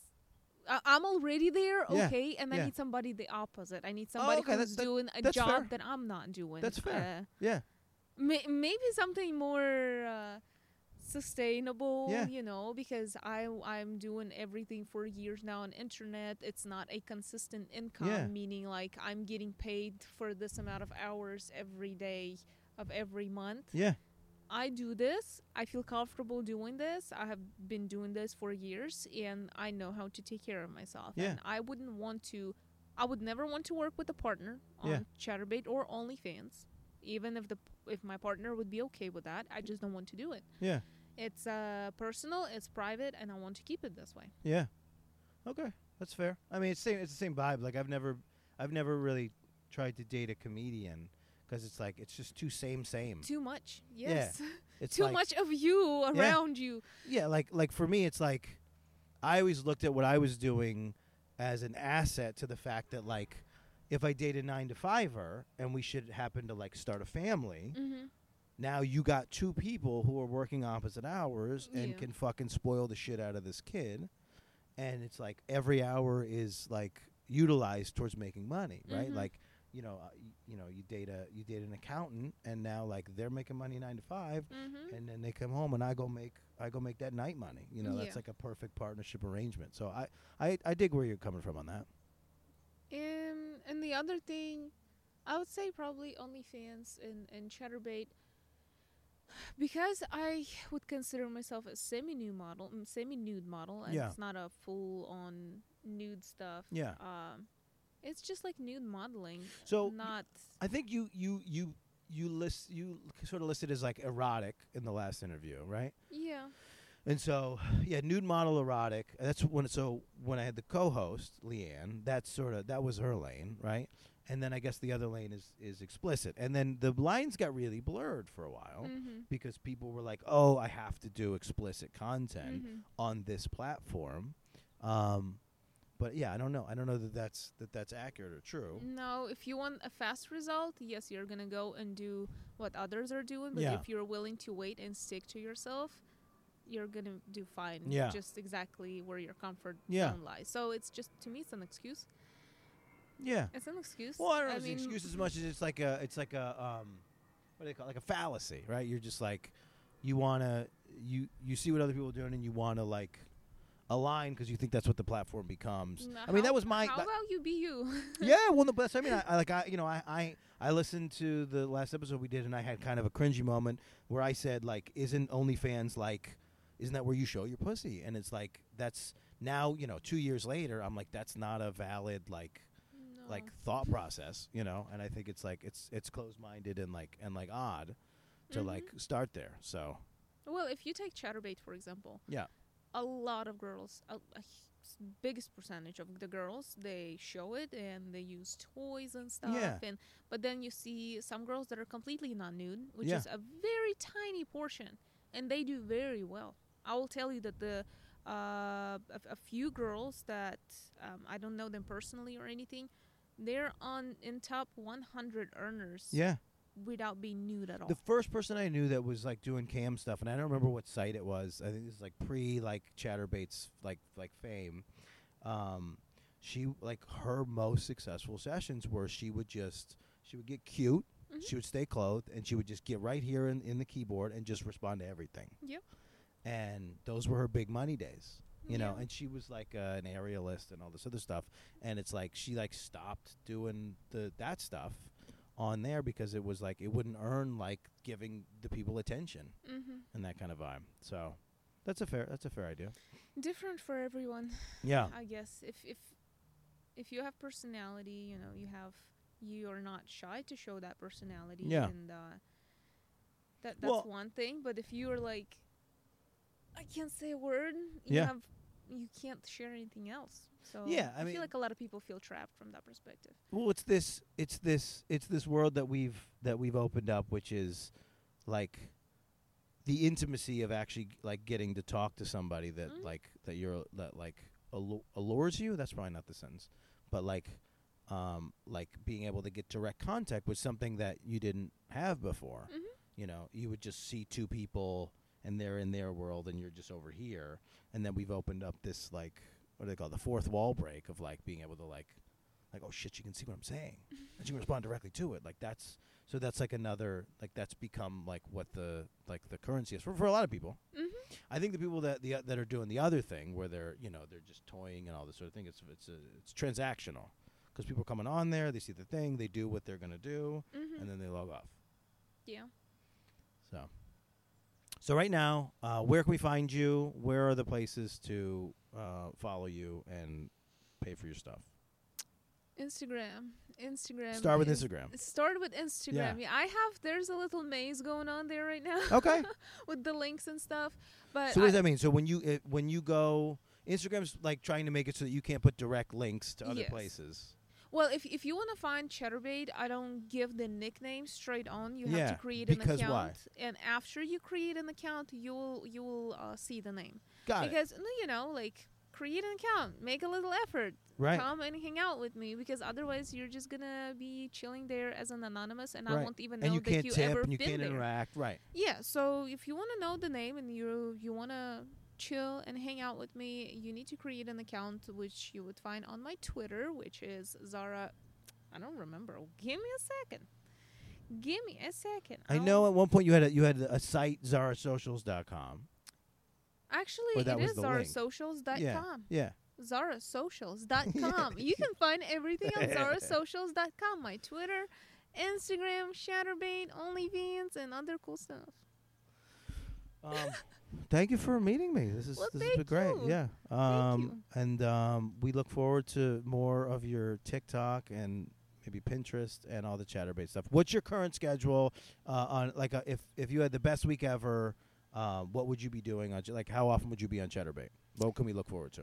I- I'm already there, Yeah, okay, and I yeah. need somebody the opposite. I need somebody okay, who's that- that- doing a job fair. that I'm not doing. That's fair. Uh, Yeah. may- maybe something more uh, sustainable, Yeah. you know, because I I'm doing everything for years now on internet. It's not a consistent income, Yeah. meaning like I'm getting paid for this amount of hours every day. of every month. Yeah. I do this. I feel comfortable doing this. I have been doing this for years and I know how to take care of myself. Yeah. And I wouldn't want to I would never want to work with a partner on Yeah. Chaturbate or OnlyFans. Even if the if my partner would be okay with that, I just don't want to do it. Yeah. It's uh personal, it's private and I want to keep it this way. Yeah. Okay, that's fair. I mean, it's same. It's the same vibe. Like I've never, I've never really tried to date a comedian because it's like it's just too same same. Too much. Yes. It's Too like, much of you around you. Yeah, like like for me, it's like I always looked at what I was doing as an asset to the fact that like if I date a nine to fiver and we should happen to like start a family, Mm-hmm. Now you got two people who are working opposite hours and Yeah. can fucking spoil the shit out of this kid and it's like every hour is like utilized towards making money right Mhm. like you know uh, y- you know you date a you date an accountant and now like they're making money 9 to 5 Mm-hmm. and then they come home and I go make I go make that night money you know Yeah. that's like a perfect partnership arrangement so I I I dig where you're coming from on that Um, and the other thing, I would say probably OnlyFans and, and Chaturbate. Because I would consider myself a semi-nude model, mm, semi-nude model, and Yeah. it's not a full-on nude stuff. yeah Um, it's just like nude modeling, so not. I think you you you you list you sort of listed as like erotic in the last interview, right? Yeah. And so, yeah, nude model erotic. That's when. So when I had the co-host Leanne, that's sort of that was her lane, right? And then I guess the other lane is is explicit. And then the lines got really blurred for a while Mm-hmm. because people were like, "Oh, I have to do explicit content Mm-hmm. on this platform." Um, but yeah, I don't know. I don't know that that's that that's accurate or true. No, if you want a fast result, yes, you're gonna go and do what others are doing. But Yeah. if you're willing to wait and stick to yourself, you're gonna do fine. Yeah. Just exactly where your comfort Yeah. zone lies. So it's just to me, it's an excuse. Yeah. It's an excuse. Well, I don't know. I It's an mean, excuse as much as it's like a, it's like a, um, what do they call it? like a fallacy, right? You're just like, you wanna, you you see what other people are doing, and you wanna like align because you think that's what the platform becomes. n- I mean, that was my. How that- about you be you? yeah, well, no, but I mean, I, I like I, you know, I, I I listened to the last episode we did, and I had kind of a cringy moment where I said like, "Isn't OnlyFans like, isn't that where you show your pussy?" And it's like that's now, you know, two years later, I'm like, that's not a valid like. Like thought process, you know. And I think it's like it's it's closed minded and like and like odd to Mhm. like start there. So Well, if you take Chaturbate for example, Yeah. a lot of girls, a biggest percentage of the girls, they show it and they use toys and stuff. Yeah. And but then you see some girls that are completely not nude, which Yeah. is a very tiny portion, and they do very well. I will tell you that the uh, a, a few girls that um, I don't know them personally or anything, they're on in top 100 earners yeah, without being nude at all. the first person I knew that was like doing cam stuff, and I don't remember what site it was. I think this is like pre like Chaturbate's like like fame. Um, she like her most successful sessions were she would just she would get cute. Mhm. She would stay clothed, and she would just get right here in, in the keyboard and just respond to everything. Yep. And those were her big money days. You know Yeah. and she was like uh, an aerialist and all this other stuff and it's like she like stopped doing the that stuff on there because it was like it wouldn't earn like giving the people attention mm-hmm. and that kind of vibe so that's a fair that's a fair idea different for everyone yeah i guess if if if you have personality you know you have you are not shy to show that personality Yeah. and uh that that's Well- one thing but if you are like i can't say a word you Yeah. have you can't share anything else. So Yeah, I I mean- feel like a lot of people feel trapped from that perspective. Well it's this it's this it's this world that we've that we've opened up which is like the intimacy of actually like getting to talk to somebody that Mm. like that you're that like allu- allures you. That's probably not the sentence. But like um like being able to get direct contact with something that you didn't have before. Mhm. you know you would just see two people and they're in their world and you're just over here. And then we've opened up this like what do they call it, the fourth wall break of like being able to like like oh shit you can see what i'm saying. And you can respond directly to it. Like that's so that's like another like that's become like what the like the currency is for, for a lot of people. Mm-hmm. i think the people that the that are doing the other thing where they're you know they're just toying and all this sort of thing it's it's a, it's transactional. Because people are coming on there they see the thing they do what they're going to do Mm-hmm. and then they log off. Yeah. So, so right now, uh, where can we find you? Where are the places to uh, follow you and pay for your stuff? Instagram. Instagram. Start with Instagram. Start with Instagram. Yeah. I have. There's a little maze going on there right now Okay. with the links and stuff. But so what does that mean? So when you uh, when you go, Instagram's like trying to make it so that you can't put direct links to other Yes. places. Well, if if you want to find Chaturbate, I don't give the nickname straight on. You have to create an account, why? and after you create an account, you will you will uh, see the name. Got it. because you know, like create an account, make a little effort, Right. come and hang out with me. Because otherwise, you're just gonna be chilling there as an anonymous, and I won't even know you that you ever and you been can't there. interact. Right. Yeah, so if you want to know the name and you you want to chill and hang out with me, you need to create an account which you would find on my Twitter, which is Zara. I don't remember. Give me a second. Give me a second. I I'll- know at one point you had a, you had a site zarasocials.com. Actually, was is zarasocials.com. Yeah. Yeah. zarasocials.com. you can find everything on zarasocials.com. My Twitter, Instagram, Chaturbate, OnlyFans, and other cool stuff. Um, thank you for meeting me. This is Well, this has been great. you. Yeah. Um, and um, we look forward to more of your TikTok and maybe Pinterest and all the Chaturbate stuff. What's your current schedule uh, on like uh, if if you had the best week ever? Um, what would you be doing on like how often would you be on Chaturbate? What can we look forward to?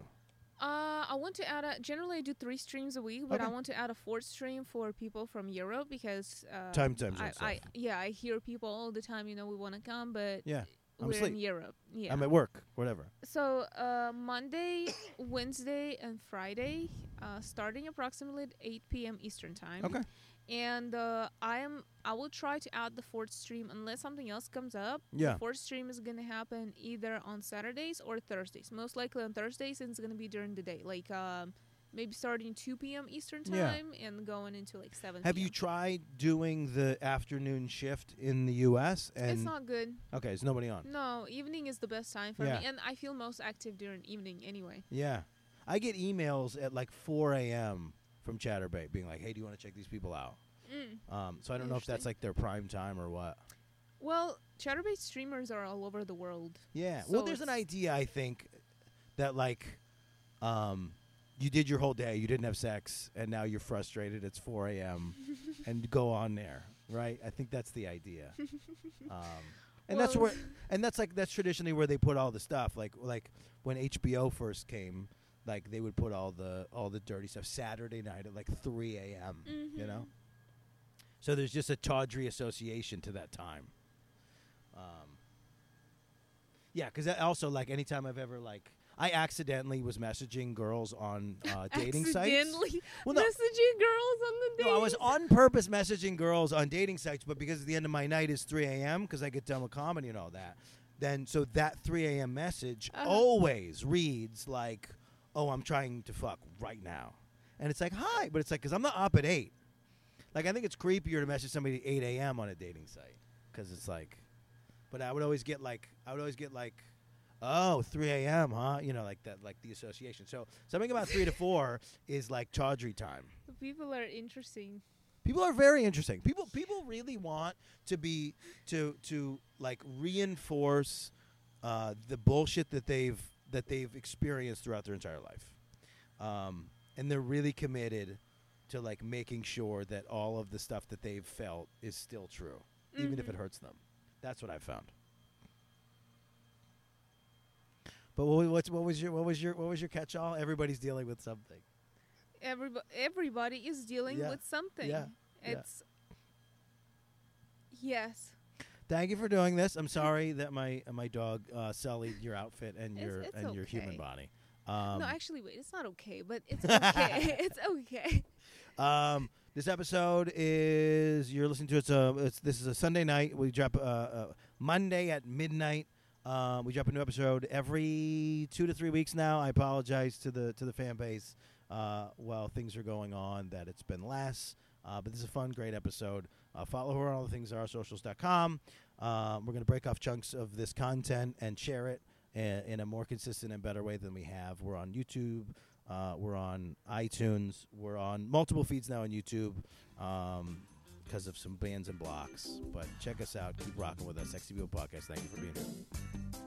Uh, I want to add a. Generally, I do three streams a week, but I want to add a fourth stream for people from Europe because uh, Time time I. I yeah, I hear people all the time. You know, we want to come, but yeah. I'm we're asleep. in Europe. Yeah. I'm at work. Whatever. so uh, Monday, Wednesday, and Friday, uh, starting approximately at 8 p.m. Eastern time. Okay. And uh, I am. I will try to add the fourth stream unless something else comes up. Yeah. The fourth stream is gonna happen either on Saturdays or Thursdays. Most likely on Thursdays, and it's gonna be during the day, like um, maybe starting 2 p.m. Eastern Yeah. time and going into like 7. Have you tried doing the afternoon shift in the U.S. and It's not good. okay? Is nobody on? No, evening is the best time for Yeah. me, and I feel most active during evening anyway. Yeah. I get emails at like 4 a.m. from Chaturbate being like, hey, do you want to check these people out? Mm. Um, so I don't know if that's like their prime time or what. Well, Chaturbate streamers are all over the world. Yeah. well, there's an idea, I think, that like um, you did your whole day, you didn't have sex, and now you're frustrated. It's 4 a.m. and go on there, right? I think that's the idea. Um, and that's where, and that's like that's traditionally where they put all the stuff. Like like when HBO first came, like they would put all the all the dirty stuff Saturday night at like 3 a.m. You Mhm. know. So there's just a tawdry association to that time. Um, yeah, because also like anytime I've ever like I accidentally was messaging girls on uh, dating sites. Accidentally Well, no, messaging girls on the no, I was on purpose messaging girls on dating sites, but because the end of my night is 3 a.m. because I get done with comedy and all that, then so that 3 a.m. message Uh-huh. always reads like, "Oh, I'm trying to fuck right now," and it's like, "Hi," but it's like because I'm not up at eight. Like I think it's creepier to message somebody at 8 a.m. on a dating site because it's like, but I would always get like I would always get like. Oh, 3 a.m., huh? You know, like that, like the association. So something about three to four is like tawdry time. People are interesting. People are very interesting. People people really want to be to to like reinforce uh, the bullshit that they've that they've experienced throughout their entire life, um, and they're really committed to like making sure that all of the stuff that they've felt is still true, even if it Mhm. hurts them. That's what I've found. But what, what's, what was your what was your what was your catch-all? Everybody's dealing with something. Everybody, everybody is dealing Yeah. with something. Yeah. Yeah. Yes. Thank you for doing this. I'm sorry that my uh, my dog uh, sullied your outfit and It's- your it's and your human body. Um, no, actually, wait. It's not okay, but it's okay. it's okay. um, this episode is you're listening to it's a it's this is a Sunday night. We drop uh, uh, Monday at midnight. Um, we drop a new episode every two to three weeks now. I apologize to the to the fan base uh, while things are going on that it's been less. Uh, but this is a fun, great episode. Uh, follow her on all the things at oursocials.com. Um, we're going to break off chunks of this content and share it in, in a more consistent and better way than we have. We're on YouTube. Uh, we're on iTunes. We're on multiple feeds now on YouTube. Um, because of some bands and blocks. But check us out. Keep rocking with us. XTBO Podcast. Thank you for being here.